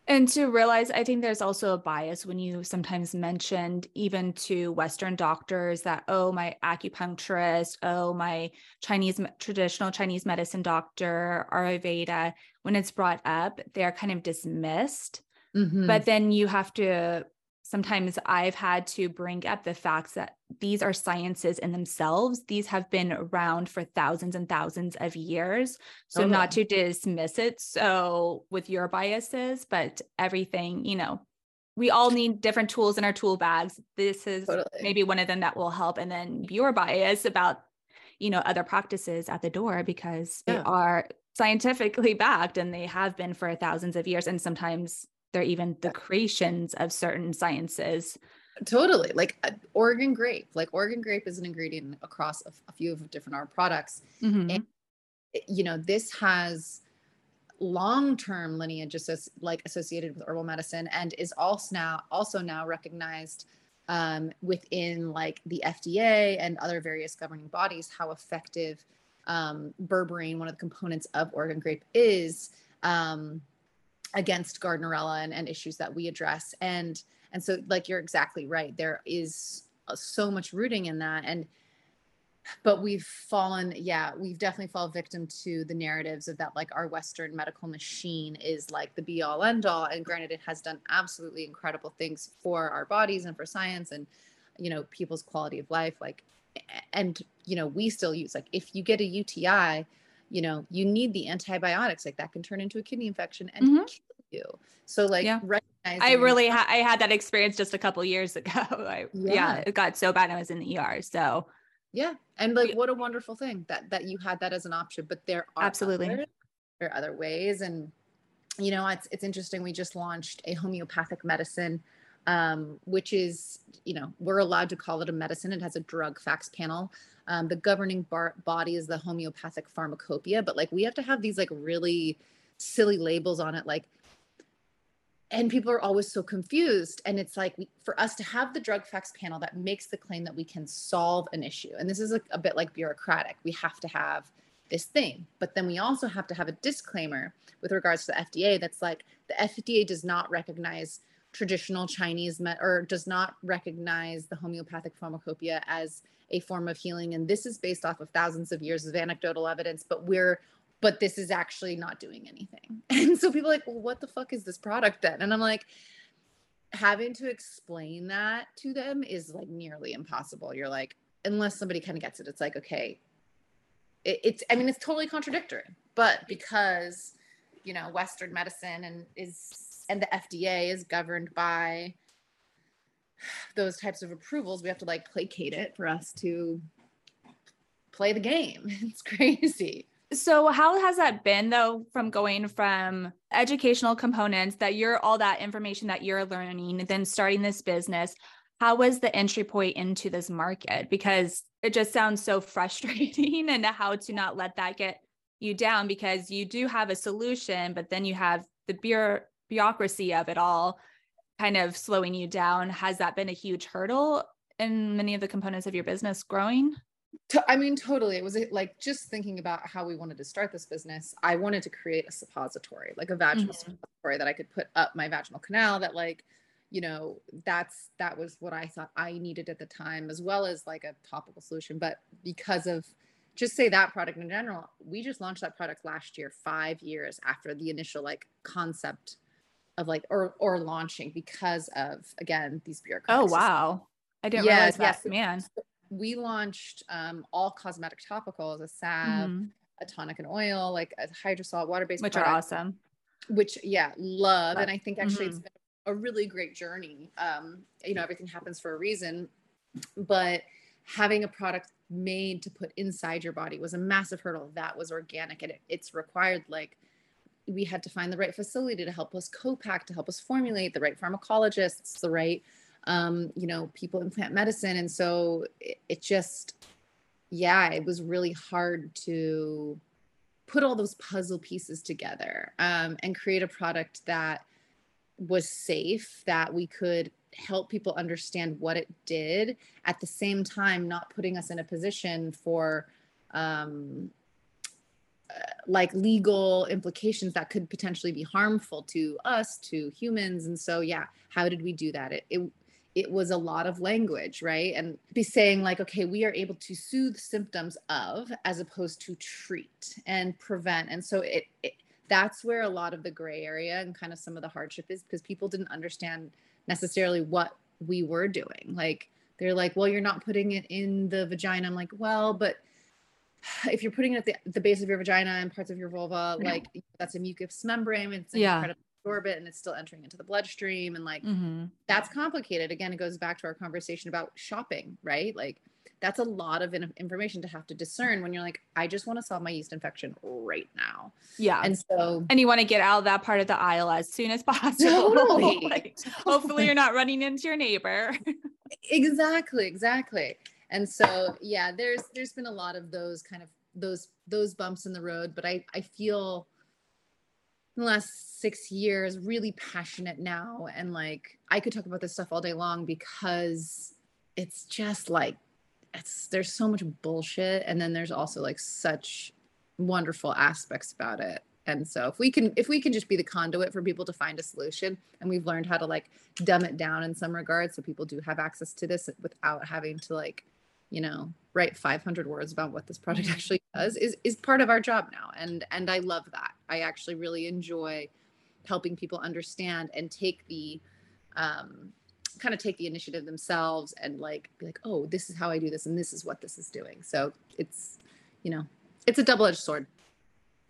And to realize, I think there's also a bias when you sometimes mentioned, even to Western doctors, that, oh, my acupuncturist, oh, my Chinese, traditional Chinese medicine doctor, Ayurveda, when it's brought up, they're kind of dismissed. Mhm. But then you have to, sometimes I've had to bring up the facts that these are sciences in themselves. These have been around for thousands and thousands of years. So, oh, not to dismiss it. So, with your biases, but everything, you know, we all need different tools in our tool bags. This is Totally. maybe one of them that will help. And then your bias about, you know, other practices at the door because they are scientifically backed and they have been for thousands of years. And sometimes they're even the creations of certain sciences. Totally like uh, oregon grape like oregon grape is an ingredient across a, a few of different our products Mhm. it- you know this has long-term lineage like associated with herbal medicine and is also now also now recognized um, within like the FDA and other various governing bodies how effective um, berberine, one of the components of Oregon grape, is um, against Gardnerella and, and issues that we address. And and so like you're exactly right. There is uh, so much rooting in that and but we've fallen yeah we've definitely fallen victim to the narratives of that like our western medical machine is like the be all end all and granted it has done absolutely incredible things for our bodies and for science and you know people's quality of life like and you know we still use like if you get a uti you know you need the antibiotics like that can turn into a kidney infection and Mhm. kill you so like Yeah. recognizing I really ha- I had that experience just a couple years ago. I, yeah. Yeah. it got so bad I was in the ER. So Yeah. And like what a wonderful thing that that you had that as an option. But there are Absolutely. other, there are other ways. And you know, it's it's interesting. We just launched a homeopathic medicine, um, which is, you know, we're allowed to call it a medicine. It has a drug facts panel. Um, the governing bar- body is the homeopathic pharmacopoeia, but like we have to have these like really silly labels on it, like and people are always so confused and it's like we, for us to have the drug facts panel that makes the claim that we can solve an issue and this is a, a, bit like bureaucratic we have to have this thing but then we also have to have a disclaimer with regards to the fda that's like the fda does not recognize traditional chinese med- or does not recognize the homeopathic pharmacopoeia as a form of healing and this is based off of thousands of years of anecdotal evidence but we're but this is actually not doing anything. And so people like, well, what the fuck is this product then? And I'm like, having to explain that to them is like nearly impossible. You're like, unless somebody kind of gets it, it's like, okay, it, it's, I mean, it's totally contradictory, but because, you know, Western medicine and is, and the FDA is governed by those types of approvals, we have to like placate it for us to play the game. It's crazy. So, how has that been though, from going from educational components that you're all that information that you're learning, then starting this business? How was the entry point into this market? Because it just sounds so frustrating and how to not let that get you down because you do have a solution, but then you have the bureau- bureaucracy of it all kind of slowing you down. Has that been a huge hurdle in many of the components of your business growing? I mean, totally. It was like just thinking about how we wanted to start this business. I wanted to create a suppository, like a vaginal mm-hmm. suppository that I could put up my vaginal canal. That, like, you know, that's that was what I thought I needed at the time, as well as like a topical solution. But because of just say that product in general, we just launched that product last year, five years after the initial like concept of like or or launching because of again these bureaucratic. Oh wow. I didn't yeah, realize that, man we launched um, all cosmetic topicals, a salve, mm-hmm. a tonic and oil, like a hydrosol, water-based, which product, are awesome. Which yeah, love, love. and I think actually mm-hmm. it's been a really great journey. Um, you know, everything happens for a reason, but having a product made to put inside your body was a massive hurdle. That was organic, and it, it's required like we had to find the right facility to help us co-pack, to help us formulate, the right pharmacologists, the right um, you know, people in plant medicine. And so it, it just, yeah, it was really hard to put all those puzzle pieces together um, and create a product that was safe, that we could help people understand what it did at the same time not putting us in a position for um, uh, like legal implications that could potentially be harmful to us to humans and so yeah how did we do that it, it it was a lot of language, right? And be saying, like, okay, we are able to soothe symptoms of as opposed to treat and prevent. And so it, it that's where a lot of the gray area and kind of some of the hardship is because people didn't understand necessarily what we were doing. Like, they're like, well, you're not putting it in the vagina. I'm like, well, but if you're putting it at the, the base of your vagina and parts of your vulva, like that's a mucous membrane. It's yeah. incredibly absorb it and it's still entering into the bloodstream and like mm-hmm. that's complicated. Again it goes back to our conversation about shopping right? Like that's a lot of information to have to discern when you're like i just want to solve my yeast infection right now. Yeah. And so and you want to get out of that part of the aisle as soon as possible. Totally. like, hopefully you're not running into your neighbor. Exactly exactly. And so yeah there's there's been a lot of those kind of those those bumps in the road but i i feel in the last six years really passionate now and like i could talk about this stuff all day long because it's just like it's there's so much bullshit and then there's also like such wonderful aspects about it. And so if we can if we can just be the conduit for people to find a solution and we've learned how to like dumb it down in some regards so people do have access to this without having to like you know write 500 words about what this product mm-hmm. actually does is is part of our job now. And and i love that. I actually really enjoy helping people understand and take the um, kind of take the initiative themselves and like be like oh this is how i do this and this is what this is doing. So it's you know it's a double-edged sword.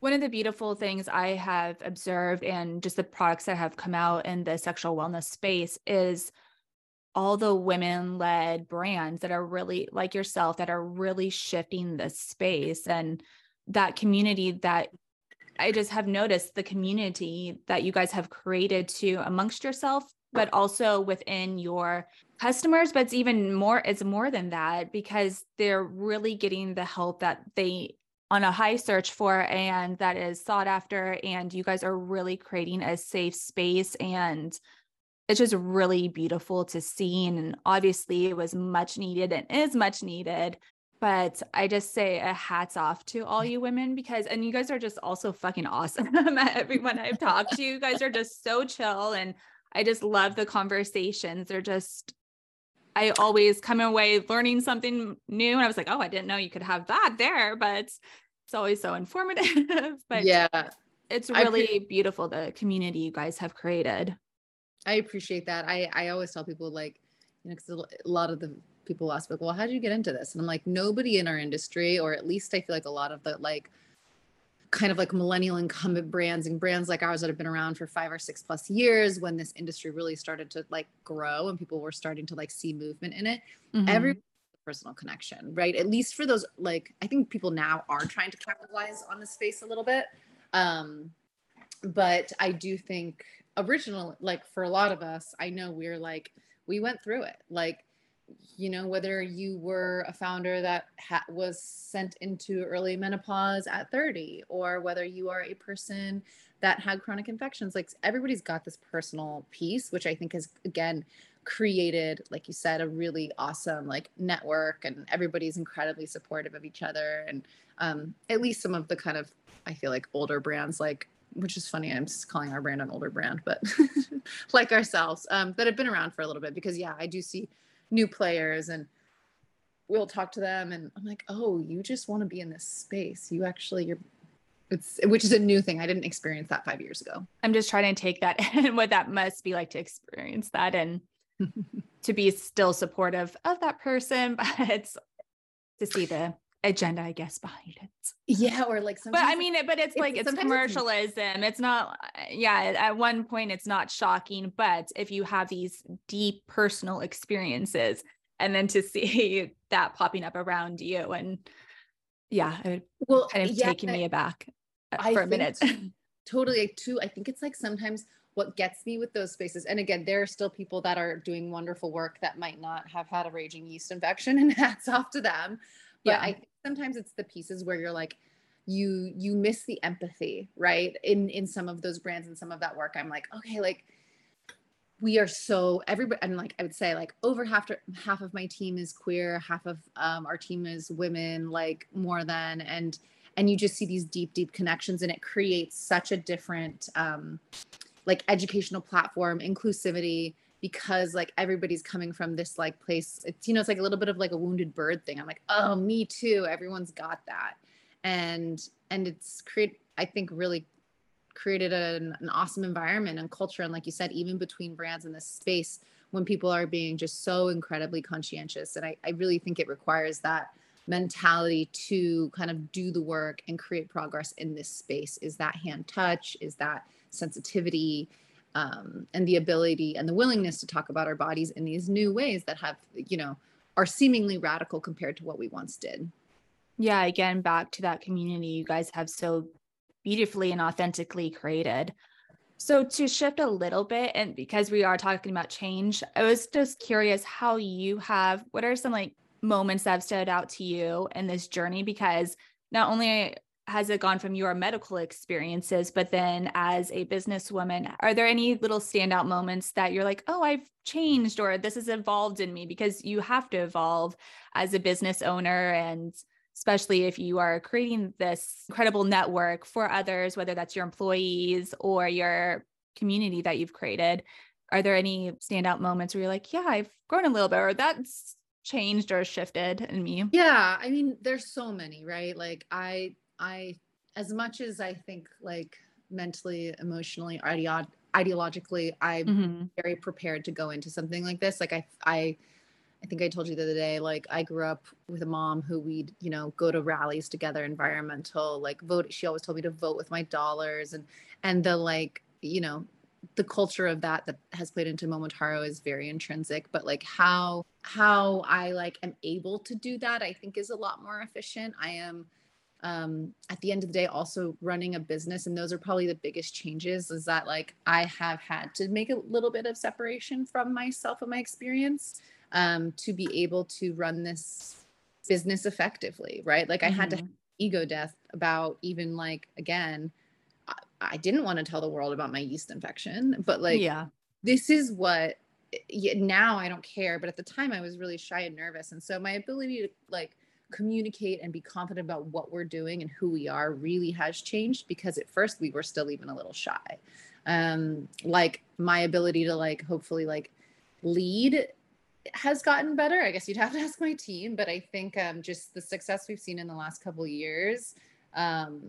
One of the beautiful things i have observed and just the products that have come out in the sexual wellness space is all the women led brands that are really like yourself that are really shifting the space and that community that I just have noticed the community that you guys have created to amongst yourself, but also within your customers. But it's even more, it's more than that because they're really getting the help that they on a high search for and that is sought after. And you guys are really creating a safe space and it's just really beautiful to see. And obviously, it was much needed and is much needed. But I just say a hats off to all you women because, and you guys are just also fucking awesome. Everyone I've talked to, you guys are just so chill. And I just love the conversations. They're just, I always come away learning something new. And I was like, oh, I didn't know you could have that there. But it's always so informative. but yeah, it's really pre- beautiful the community you guys have created. I appreciate that. I I always tell people like, you know, because a lot of the people ask like, well, how did you get into this? And I'm like, nobody in our industry, or at least I feel like a lot of the like kind of like millennial incumbent brands and brands like ours that have been around for five or six plus years when this industry really started to like grow and people were starting to like see movement in it mm-hmm. every personal connection right at least for those like i think people now are trying to capitalize on the space a little bit um but i do think original like for a lot of us i know we're like we went through it. Like you know whether you were a founder that ha- was sent into early menopause at 30 or whether you are a person that had chronic infections like everybody's got this personal piece which i think has again created like you said a really awesome like network and everybody's incredibly supportive of each other and um, at least some of the kind of i feel like older brands like which is funny. I'm just calling our brand an older brand, but like ourselves, um, that have been around for a little bit because yeah, I do see new players and we'll talk to them and I'm like, oh, you just want to be in this space. You actually you're it's which is a new thing. I didn't experience that five years ago. I'm just trying to take that and what that must be like to experience that and to be still supportive of that person, but it's to see the agenda, I guess, behind it. Yeah, or like some. But I mean, but it's, it's like it's commercialism. It's not. Yeah, at one point, it's not shocking, but if you have these deep personal experiences, and then to see that popping up around you, and yeah, it well, kind of yeah, taking me aback uh, I for a minute. totally. Too. I think it's like sometimes what gets me with those spaces and again there are still people that are doing wonderful work that might not have had a raging yeast infection and hats off to them but yeah. i sometimes it's the pieces where you're like you you miss the empathy right? In in some of those brands and some of that work i'm like okay like we are so everybody and like i would say like over half half of my team is queer half of um, our team is women like more than and and you just see these deep deep connections and it creates such a different um like educational platform inclusivity because like everybody's coming from this like place. It's you know it's like a little bit of like a wounded bird thing. I'm like oh me too. Everyone's got that. And and it's create i think really created an, an awesome environment and culture. And like you said even between brands in this space when people are being just so incredibly conscientious and i, I really think it requires that mentality to kind of do the work and create progress in this space. Is that hand touch? Is that sensitivity um, and the ability and the willingness to talk about our bodies in these new ways that have you know are seemingly radical compared to what we once did. Yeah again back to that community you guys have so beautifully and authentically created. So to shift a little bit and because we are talking about change i was just curious how you have what are some like moments that have stood out to you in this journey? Because not only has it gone from your medical experiences but then as a businesswoman are there any little standout moments that you're like oh i've changed or this has evolved in me because you have to evolve as a business owner and especially if you are creating this incredible network for others whether that's your employees or your community that you've created? Are there any standout moments where you're like yeah i've grown a little bit or that's changed or shifted in me? Yeah i mean there's so many right? Like i I, as much as I think like mentally, emotionally, ideo- ideologically, I'm mm-hmm. very prepared to go into something like this. Like I, I, I think I told you the other day, like I grew up with a mom who we'd, you know, go to rallies together, environmental, like vote. She always told me to vote with my dollars and, and the like, you know, the culture of that that has played into Momotaro is very intrinsic, but like how, how I like am able to do that, I think is a lot more efficient. I am, um, at the end of the day also running a business and those are probably the biggest changes is that like i have had to make a little bit of separation from myself and my experience um, to be able to run this business effectively right like i mm-hmm. had to mm-hmm. ego death about even like again I, I didn't want to tell the world about my yeast infection but like yeah this is what now i don't care but at the time i was really shy and nervous and so my ability to like communicate and be confident about what we're doing and who we are really has changed because at first we were still even a little shy. Um like my ability to like hopefully like lead has gotten better. I guess you'd have to ask my team but i think um just the success we've seen in the last couple years um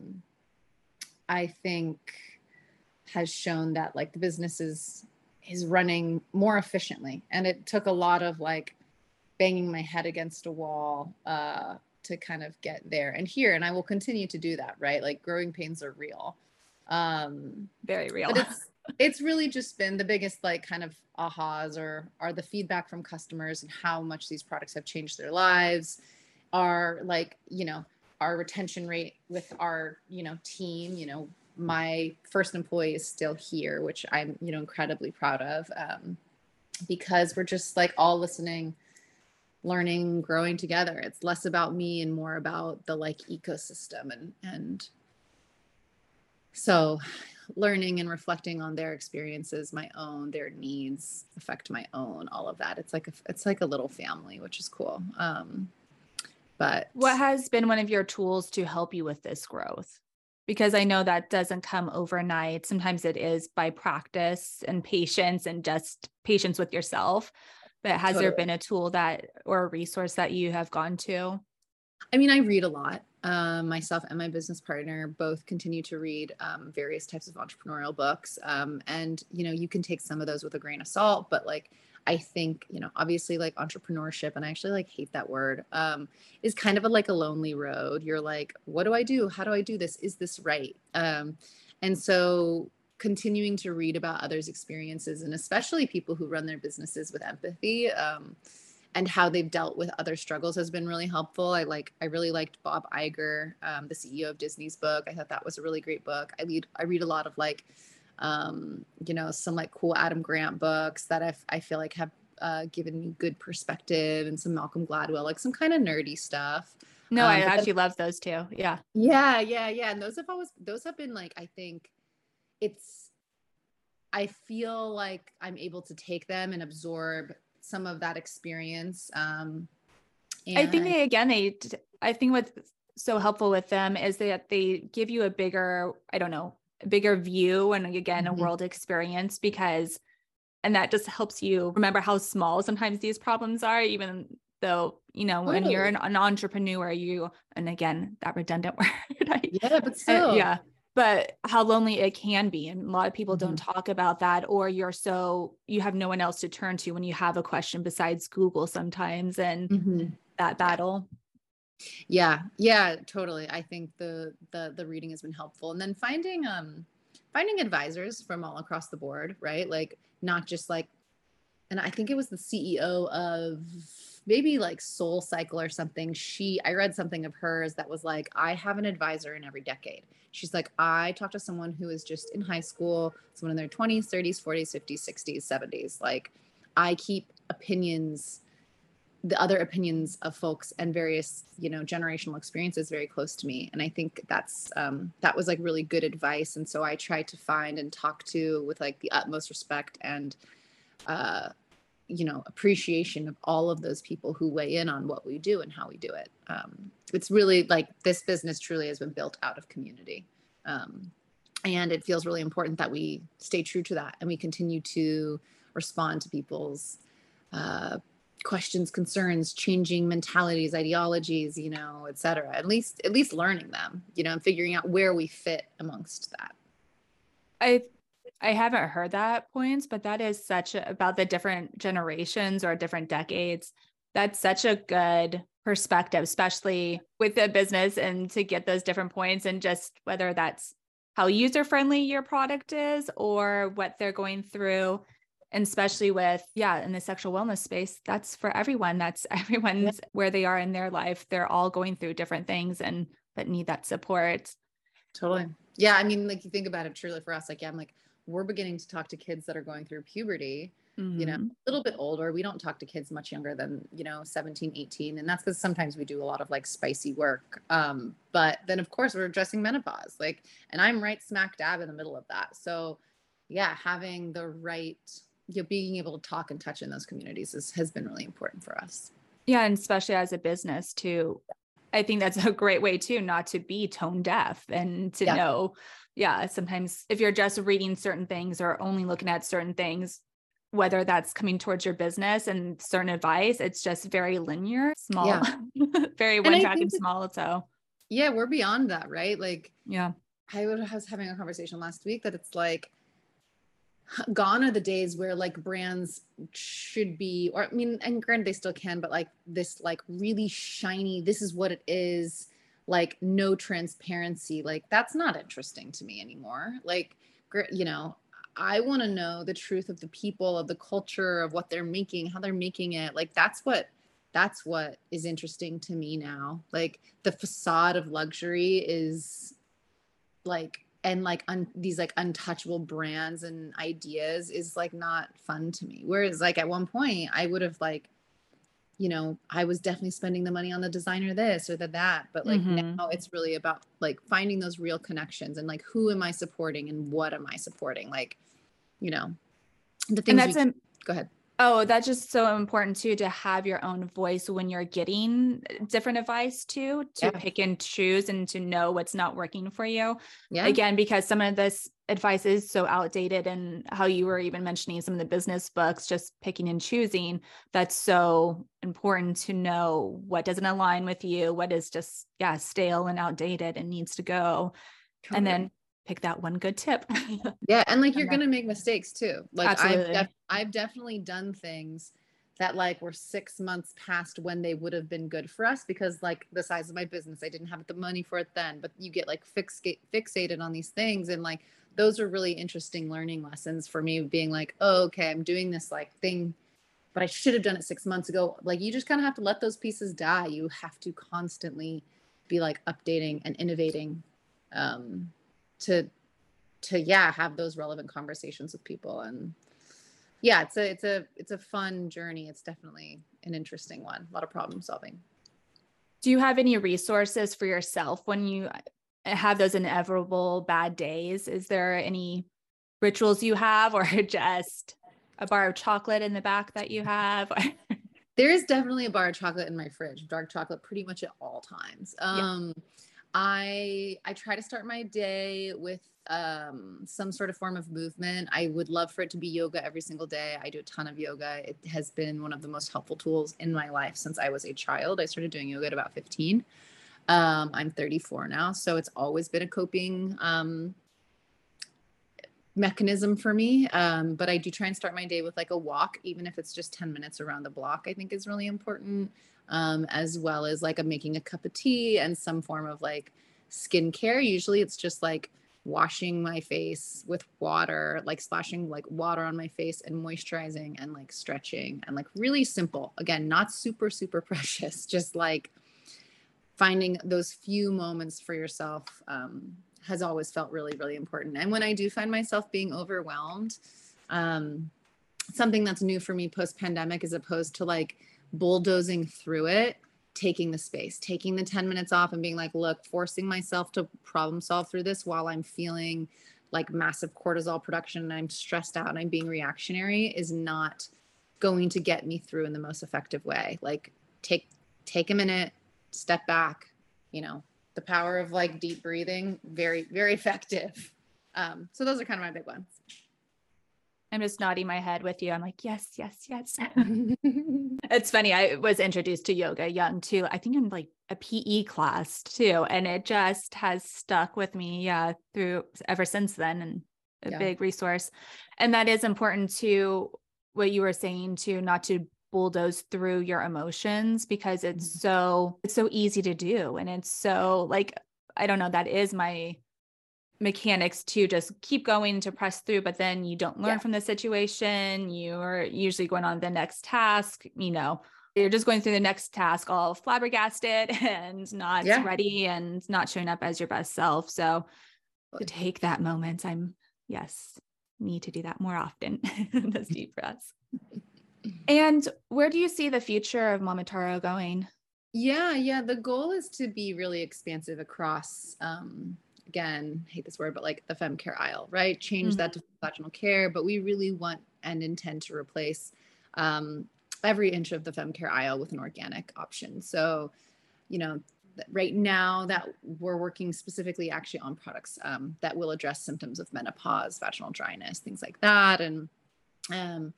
i think has shown that like the business is is running more efficiently. And it took a lot of like banging my head against a wall uh, to kind of get there and here and i will continue to do that right? Like growing pains are real. Um very real. but it's it's really just been the biggest like kind of ahas or are the feedback from customers and how much these products have changed their lives are like you know our retention rate with our you know team you know my first employee is still here which i'm you know incredibly proud of um, because we're just like all listening learning growing together. It's less about me and more about the like ecosystem and and so learning and reflecting on their experiences my own their needs affect my own all of that. It's like a, it's like a little family which is cool. Um but what has been one of your tools to help you with this growth? Because i know that doesn't come overnight. Sometimes it is by practice and patience and just patience with yourself but has totally. there been a tool that or a resource that you have gone to? I mean, I read a lot. Um, myself and my business partner both continue to read um, various types of entrepreneurial books. Um, and, you know, you can take some of those with a grain of salt, but like, I think, you know, obviously like entrepreneurship, and I actually like hate that word, um, is kind of a, like a lonely road. You're like, what do I do? How do I do this? Is this right? Um, and so continuing to read about others' experiences and especially people who run their businesses with empathy um, and how they've dealt with other struggles has been really helpful. I like I really liked Bob Iger, um, the CEO of Disney's book. I thought that was a really great book. I read I read a lot of like um, you know some like cool Adam Grant books that I, I feel like have uh, given me good perspective and some Malcolm Gladwell, like some kind of nerdy stuff. No, um, I actually love those too. Yeah. Yeah, yeah, yeah. And those have always those have been like I think it's I feel like I'm able to take them and absorb some of that experience. Um, I think they again they I think what's so helpful with them is that they give you a bigger I don't know a bigger view and again mm-hmm. a world experience because and that just helps you remember how small sometimes these problems are even though you know when you're an, an, entrepreneur you and again that redundant word I, yeah but still yeah but how lonely it can be and a lot of people mm-hmm. don't talk about that or you're so you have no one else to turn to when you have a question besides google sometimes and mm-hmm. that battle. Yeah. Yeah totally. I think the the the reading has been helpful. And then finding um finding advisors from all across the board right? Like not just like and i think it was the ceo of maybe like SoulCycle or something she i read something of hers that was like i have an advisor in every decade. She's like i talk to someone who is just in high school someone in their 20s 30s 40s 50s 60s 70s like i keep opinions the other opinions of folks and various you know generational experiences very close to me. And i think that's um, that was like really good advice and so i try to find and talk to with like the utmost respect and uh, you know appreciation of all of those people who weigh in on what we do and how we do it. Um, it's really like this business truly has been built out of community. Um, and it feels really important that we stay true to that and we continue to respond to people's uh, questions concerns changing mentalities ideologies you know et cetera. At least at least learning them you know and figuring out where we fit amongst that. I I haven't heard that points, but that is such a, about the different generations or different decades. That's such a good perspective, especially with the business and to get those different points and just whether that's how user friendly your product is or what they're going through. And especially with, yeah, in the sexual wellness space, that's for everyone. That's everyone's where they are in their life. They're all going through different things. And that need that support. Totally. Yeah. I mean, like you think about it truly for us, like, yeah, I'm like, we're beginning to talk to kids that are going through puberty mm-hmm. you know mm-hmm. a little bit older we don't talk to kids much younger than you know 17 18 and that's because sometimes we do a lot of like spicy work um, but then of course we're addressing menopause like and i'm right smack dab in the middle of that so yeah having the right you know, being able to talk and touch in those communities is, has been really important for us yeah and especially as a business too I think that's a great way too, not to be tone deaf and to yeah. know, yeah, sometimes if you're just reading certain things or only looking at certain things, whether that's coming towards your business and certain advice, it's just very linear, small, yeah. very one track and small. So, yeah, we're beyond that, right? Like, yeah, I was having a conversation last week that it's like, gone are the days where like brands should be or i mean and granted they still can but like this like really shiny this is what it is like no transparency like that's not interesting to me anymore like you know I want to know the truth of the people, of the culture, of what they're making, how they're making it. Like that's what that's what is interesting to me now. Like the facade of luxury is like and like un, these like untouchable brands and ideas is like not fun to me. Whereas like at one point I would have like you know, I was definitely spending the money on the designer this or the that, but like mm-hmm. now it's really about like finding those real connections and like who am I supporting and what am I supporting? Like you know, the things. And that's we, go ahead. Oh, that's just so important too to have your own voice when you're getting uh, different advice too, to yeah. pick and choose and to know what's not working for you. Yeah. Again, because some of this advice is so outdated and how you were even mentioning some of the business books, just picking and choosing. That's so important to know what doesn't align with you, what is just, yeah, stale and outdated and needs to go. Totally. And then pick that one good tip. yeah, and like you're gonna make mistakes too. Like Absolutely. I've def- I've definitely done things that like were six months past when they would have been good for us because like the size of my business, I didn't have the money for it then. But you get like fix- fixated on these things and like those are really interesting learning lessons for me being like, oh, okay, I'm doing this like thing, but I should have done it six months ago. Like you just kind of have to let those pieces die. You have to constantly be like updating and innovating um to to yeah have those relevant conversations with people. And yeah it's a it's a it's a fun journey. It's definitely an interesting one. A lot of problem solving. Do you have any resources for yourself when you have those inevitable bad days? Is there any rituals you have or just a bar of chocolate in the back that you have? There is definitely a bar of chocolate in my fridge dark chocolate pretty much at all times. Um yeah I I try to start my day with um, some sort of form of movement. I would love for it to be yoga every single day. I do a ton of yoga. It has been one of the most helpful tools in my life since I was a child. I started doing yoga at about 15. Um, I'm 34 now, so it's always been a coping um, mechanism for me. Um, but I do try and start my day with like a walk, even if it's just 10 minutes around the block, I think is really important um, as well as like a making a cup of tea and some form of like skincare. Usually it's just like washing my face with water, like splashing like water on my face and moisturizing and like stretching and like really simple. Again, not super, super precious, just like finding those few moments for yourself um, has always felt really, really important. And when I do find myself being overwhelmed, um, something that's new for me post pandemic as opposed to like bulldozing through it taking the space taking the 10 minutes off and being like look forcing myself to problem solve through this while i'm feeling like massive cortisol production and i'm stressed out and i'm being reactionary is not going to get me through in the most effective way like take take a minute step back you know the power of like deep breathing very very effective um, so those are kind of my big ones I'm just nodding my head with you. I'm like, yes, yes, yes. it's funny. I was introduced to yoga young too. I think in like a PE class too. And it just has stuck with me. Yeah. Through ever since then and a yeah. big resource. And that is important to what you were saying to not to bulldoze through your emotions because it's mm-hmm. so, it's so easy to do. And it's so like, I don't know, that is my mechanics to just keep going to press through but then you don't learn yeah. from the situation you're usually going on the next task you know you're just going through the next task all flabbergasted and not yeah. ready and not showing up as your best self. So to take that moment, I'm yes, need to do that more often. Those deep breaths. And where do you see the future of Momotaro going? Yeah, yeah. The goal is to be really expansive across um again, hate this word, but like the fem care aisle, right? Change mm-hmm. that to vaginal care, but we really want and intend to replace um, every inch of the fem care aisle with an organic option. So, you know, right now that we're working specifically actually on products um, that will address symptoms of menopause, vaginal dryness, things like that, and um,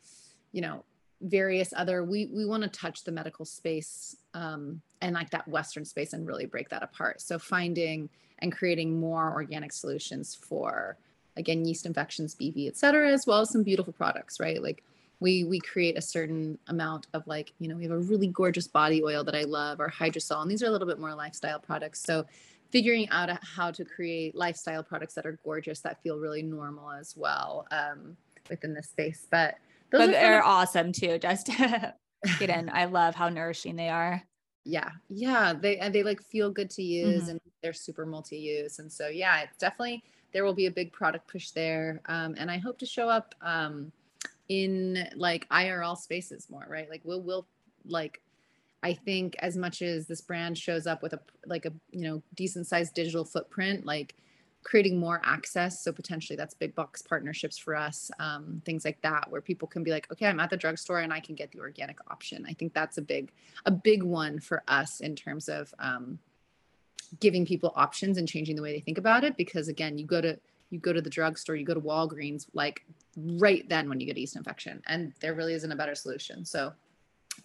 you know, various other. We we want to touch the medical space um, and like that Western space and really break that apart. So finding and creating more organic solutions for again yeast infections, BV, et cetera, as well as some beautiful products, right? Like we we create a certain amount of like you know we have a really gorgeous body oil that i love or hydrosol and these are a little bit more lifestyle products so figuring out how to create lifestyle products that are gorgeous that feel really normal as well um, within this space but those but they're of- awesome too just get in i love how nourishing they are. Yeah. Yeah. They and they like feel good to use mm-hmm. and they're super multi-use. And so yeah it's definitely there will be a big product push there. Um, and i hope to show up um, in like IRL spaces more, right? Like we'll we'll like I think as much as this brand shows up with a like a you know decent sized digital footprint, like creating more access. So potentially that's big box partnerships for us, um, things like that, where people can be like, okay, I'm at the drugstore and I can get the organic option. I think that's a big a big one for us in terms of um, giving people options and changing the way they think about it. Because again, you go to you go to the drugstore, you go to Walgreens, like right then when you get yeast infection, and there really isn't a better solution. So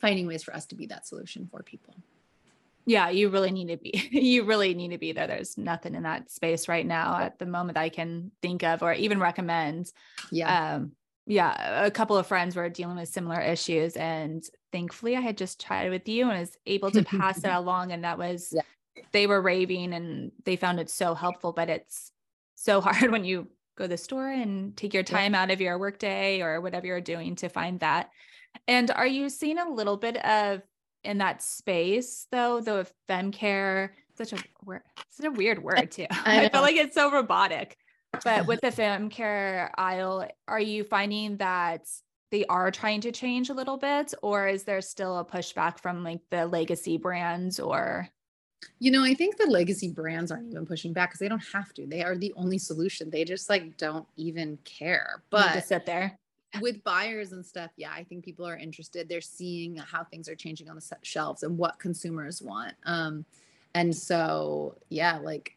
finding ways for us to be that solution for people. Yeah, you really need to be, you really need to be there. There's nothing in that space right now at the moment I can think of or even recommend. Yeah. Um, yeah, a couple of friends were dealing with similar issues. And thankfully, I had just chatted with you and was able to pass it along. And that was, yeah. they were raving and they found it so helpful. But it's so hard when you go to the store and take your time yeah. out of your workday or whatever you're doing to find that. And are you seeing a little bit of in that space though, the fem care, such a word, such a weird word too. I, I feel like it's so robotic. But with the fem care aisle, are you finding that they are trying to change a little bit, or is there still a pushback from like the legacy brands or you know, I think the legacy brands aren't even pushing back because they don't have to. They are the only solution. They just like don't even care. But to sit there with buyers and stuff, yeah, I think people are interested. They're seeing how things are changing on the shelves and what consumers want. Um, and so, yeah, like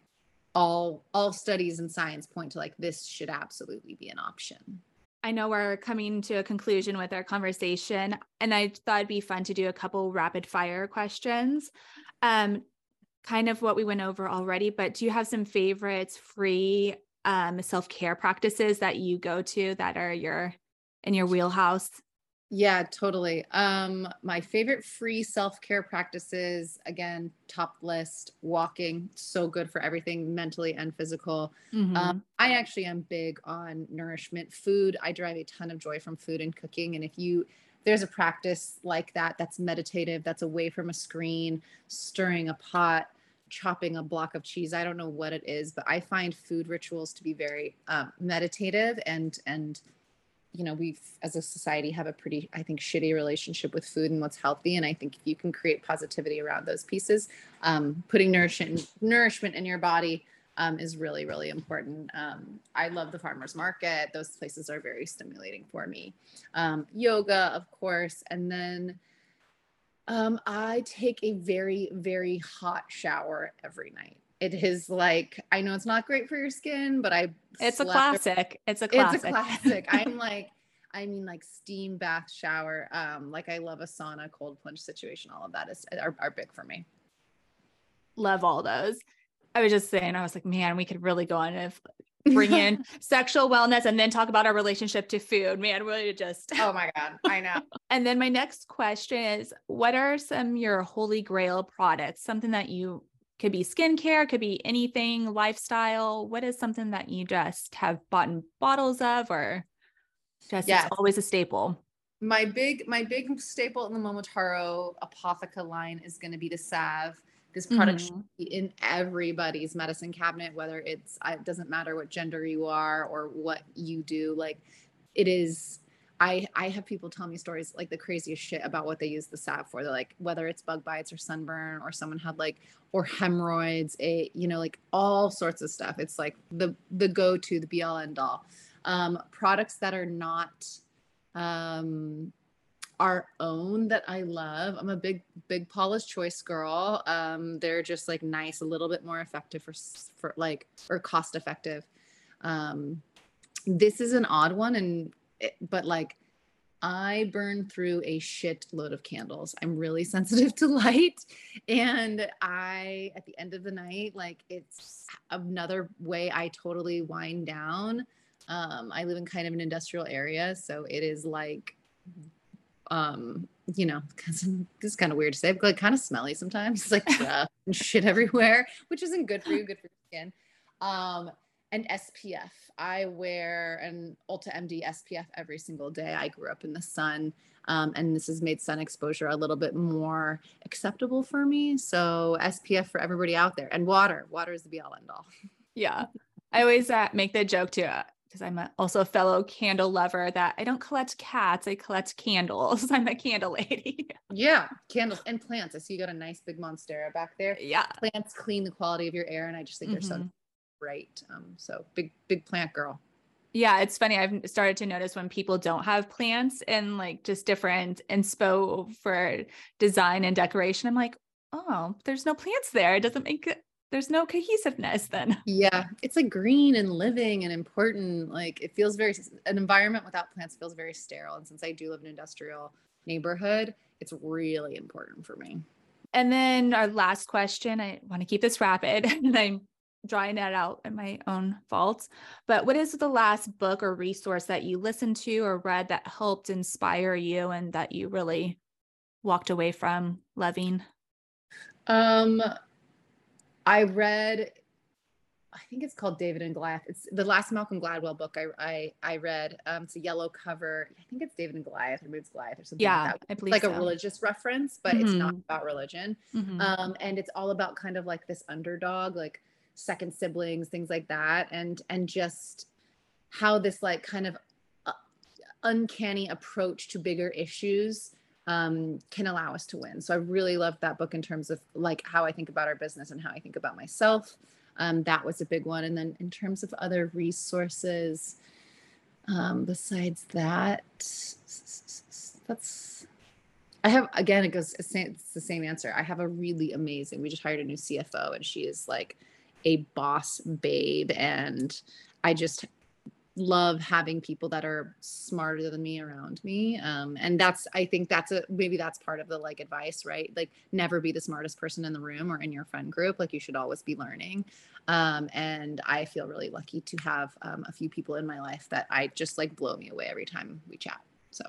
all all studies and science point to like this should absolutely be an option. I know we're coming to a conclusion with our conversation, and I thought it'd be fun to do a couple rapid fire questions. Um, kind of what we went over already, but do you have some favorites free um, self care practices that you go to that are your in your wheelhouse? Yeah, totally. Um, my favorite free self care practices, again, top list, walking, so good for everything mentally and physical. Mm-hmm. Um, I actually am big on nourishment food. I derive a ton of joy from food and cooking. And if you, there's a practice like that that's meditative, that's away from a screen, stirring a pot, chopping a block of cheese. I don't know what it is, but I find food rituals to be very um, meditative and and you know we've as a society have a pretty i think shitty relationship with food and what's healthy and i think if you can create positivity around those pieces um, putting nourishment nourishment in your body um, is really really important. Um, i love the farmers market. Those places are very stimulating for me. Um, yoga of course and then um, I take a very, very hot shower every night. It is like I know it's not great for your skin, but I it's a classic. It's a classic. It's a classic. I'm like, I mean, like steam bath shower. Um, like I love a sauna, cold plunge situation. All of that is are, are big for me. Love all those. I was just saying, I was like, man, we could really go on if bring in sexual wellness and then talk about our relationship to food. Man, really just Oh my God. I know. and then my next question is what are some your holy grail products? Something that you could be skincare, could be anything, lifestyle. What is something that you just have bought in bottles of or just yes. always a staple? my big my big staple in the Momotaro Apotheca line is going to be the salve. This product mm-hmm. should be in everybody's medicine cabinet, whether it's it doesn't matter what gender you are or what you do. Like it is I I have people tell me stories like the craziest shit about what they use the salve for. They're like whether it's bug bites or sunburn or someone had like or hemorrhoids, a you know like all sorts of stuff. It's like the the go to the be all end all. Um, products that are not um, our own that I love. I'm a big big Paula's Choice girl. Um, they're just like nice, a little bit more effective for for like or cost effective. Um, this is an odd one and but like I burn through a shit load of candles. I'm really sensitive to light. And I, at the end of the night, like it's another way I totally wind down. Um, I live in kind of an industrial area. So it is like, um, you know, this is kind of weird to say, but like kind of smelly sometimes. It's like and shit everywhere, which isn't good for you, good for your skin. Um, and SPF. I wear an EltaMD SPF every single day. I grew up in the sun, um, and this has made sun exposure a little bit more acceptable for me. So SPF for everybody out there, and water. Water is the be all end all. Yeah, I always uh, make the joke too. Because uh, I'm a, also a fellow candle lover, that I don't collect cats, I collect candles. I'm a candle lady. yeah, candles and plants. I see you got a nice big monstera back there. Yeah, plants clean the quality of your air, and I just think mm-hmm. they're so right. Um, so big, big plant girl. Yeah, it's funny. I've started to notice when people don't have plants and like just different inspo for design and decoration. I'm like, oh, there's no plants there. It doesn't make it, there's no cohesiveness then. Yeah, it's like green and living and important. Like it feels very, an environment without plants feels very sterile. And since I do live in an industrial neighborhood, it's really important for me. And then our last question, I want to keep this rapid and I'm drawing that out in my own faults. But what is the last book or resource that you listened to or read that helped inspire you and that you really walked away from loving? Um, I read, I think it's called David and Goliath. It's the last Malcolm Gladwell book I I, I read. Um, it's a yellow cover. I think it's David and Goliath or Moods Goliath or something. Yeah, like I believe like so. a religious reference, but mm-hmm. it's not mm-hmm. about religion. Mm-hmm. Um, and it's all about kind of like this underdog, like second siblings things like that and and just how this like kind of uh, uncanny approach to bigger issues um, can allow us to win so i really loved that book in terms of like how i think about our business and how i think about myself um, that was a big one and then in terms of other resources um, besides that that's I have again it goes it's the same answer. I have a really amazing. We just hired a new CFO and she is like a boss babe. And I just love having people that are smarter than me around me. Um, and that's i think that's a maybe that's part of the like advice right? Like never be the smartest person in the room or in your friend group. Like you should always be learning. Um, and i feel really lucky to have um, a few people in my life that i just like blow me away every time we chat. So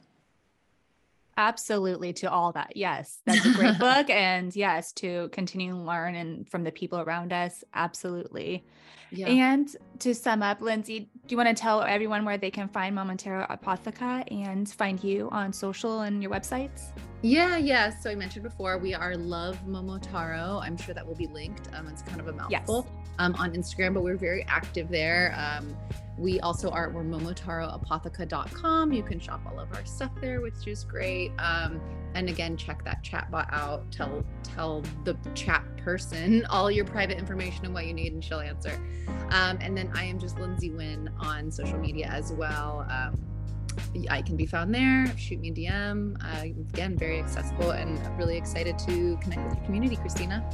Absolutely to all that. Yes, that's a great book. And yes, to continue to learn and from the people around us. Absolutely. Yeah. And to sum up, Lindsay, do you want to tell everyone where they can find Momotaro Apotheca and find you on social and your websites? Yeah, yeah. So I mentioned before, we are Love Momotaro. I'm sure that will be linked. Um, it's kind of a mouthful yes. Um, on Instagram, but we're very active there. Um, we also are we're momotaroapotheca.com. You can shop all of our stuff there, which is great. Um, and again, check that chat bot out. Tell tell the chat person all your private information and what you need, and she'll answer. Um, and then I am just Lindsay Wynn on social media as well. Um, I can be found there. Shoot me a DM. Uh, again, very accessible and really excited to connect with your community, Christina.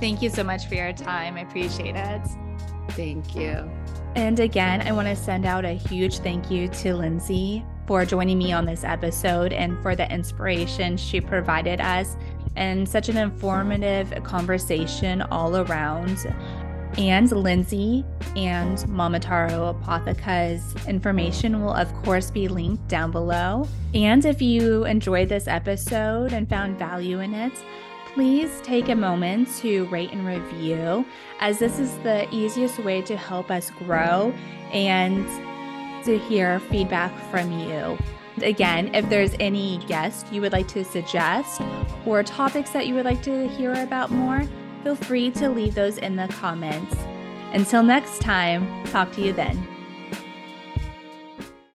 Thank you so much for your time. I appreciate it. Thank you. And again, I want to send out a huge thank you to Lindsay for joining me on this episode and for the inspiration she provided us and such an informative conversation all around. And Lindsay and Momotaro Apotheca's information will, of course, be linked down below. And if you enjoyed this episode and found value in it, please take a moment to rate and review, as this is the easiest way to help us grow and to hear feedback from you. Again, if there's any guest you would like to suggest or topics that you would like to hear about more, feel free to leave those in the comments. Until next time, talk to you then.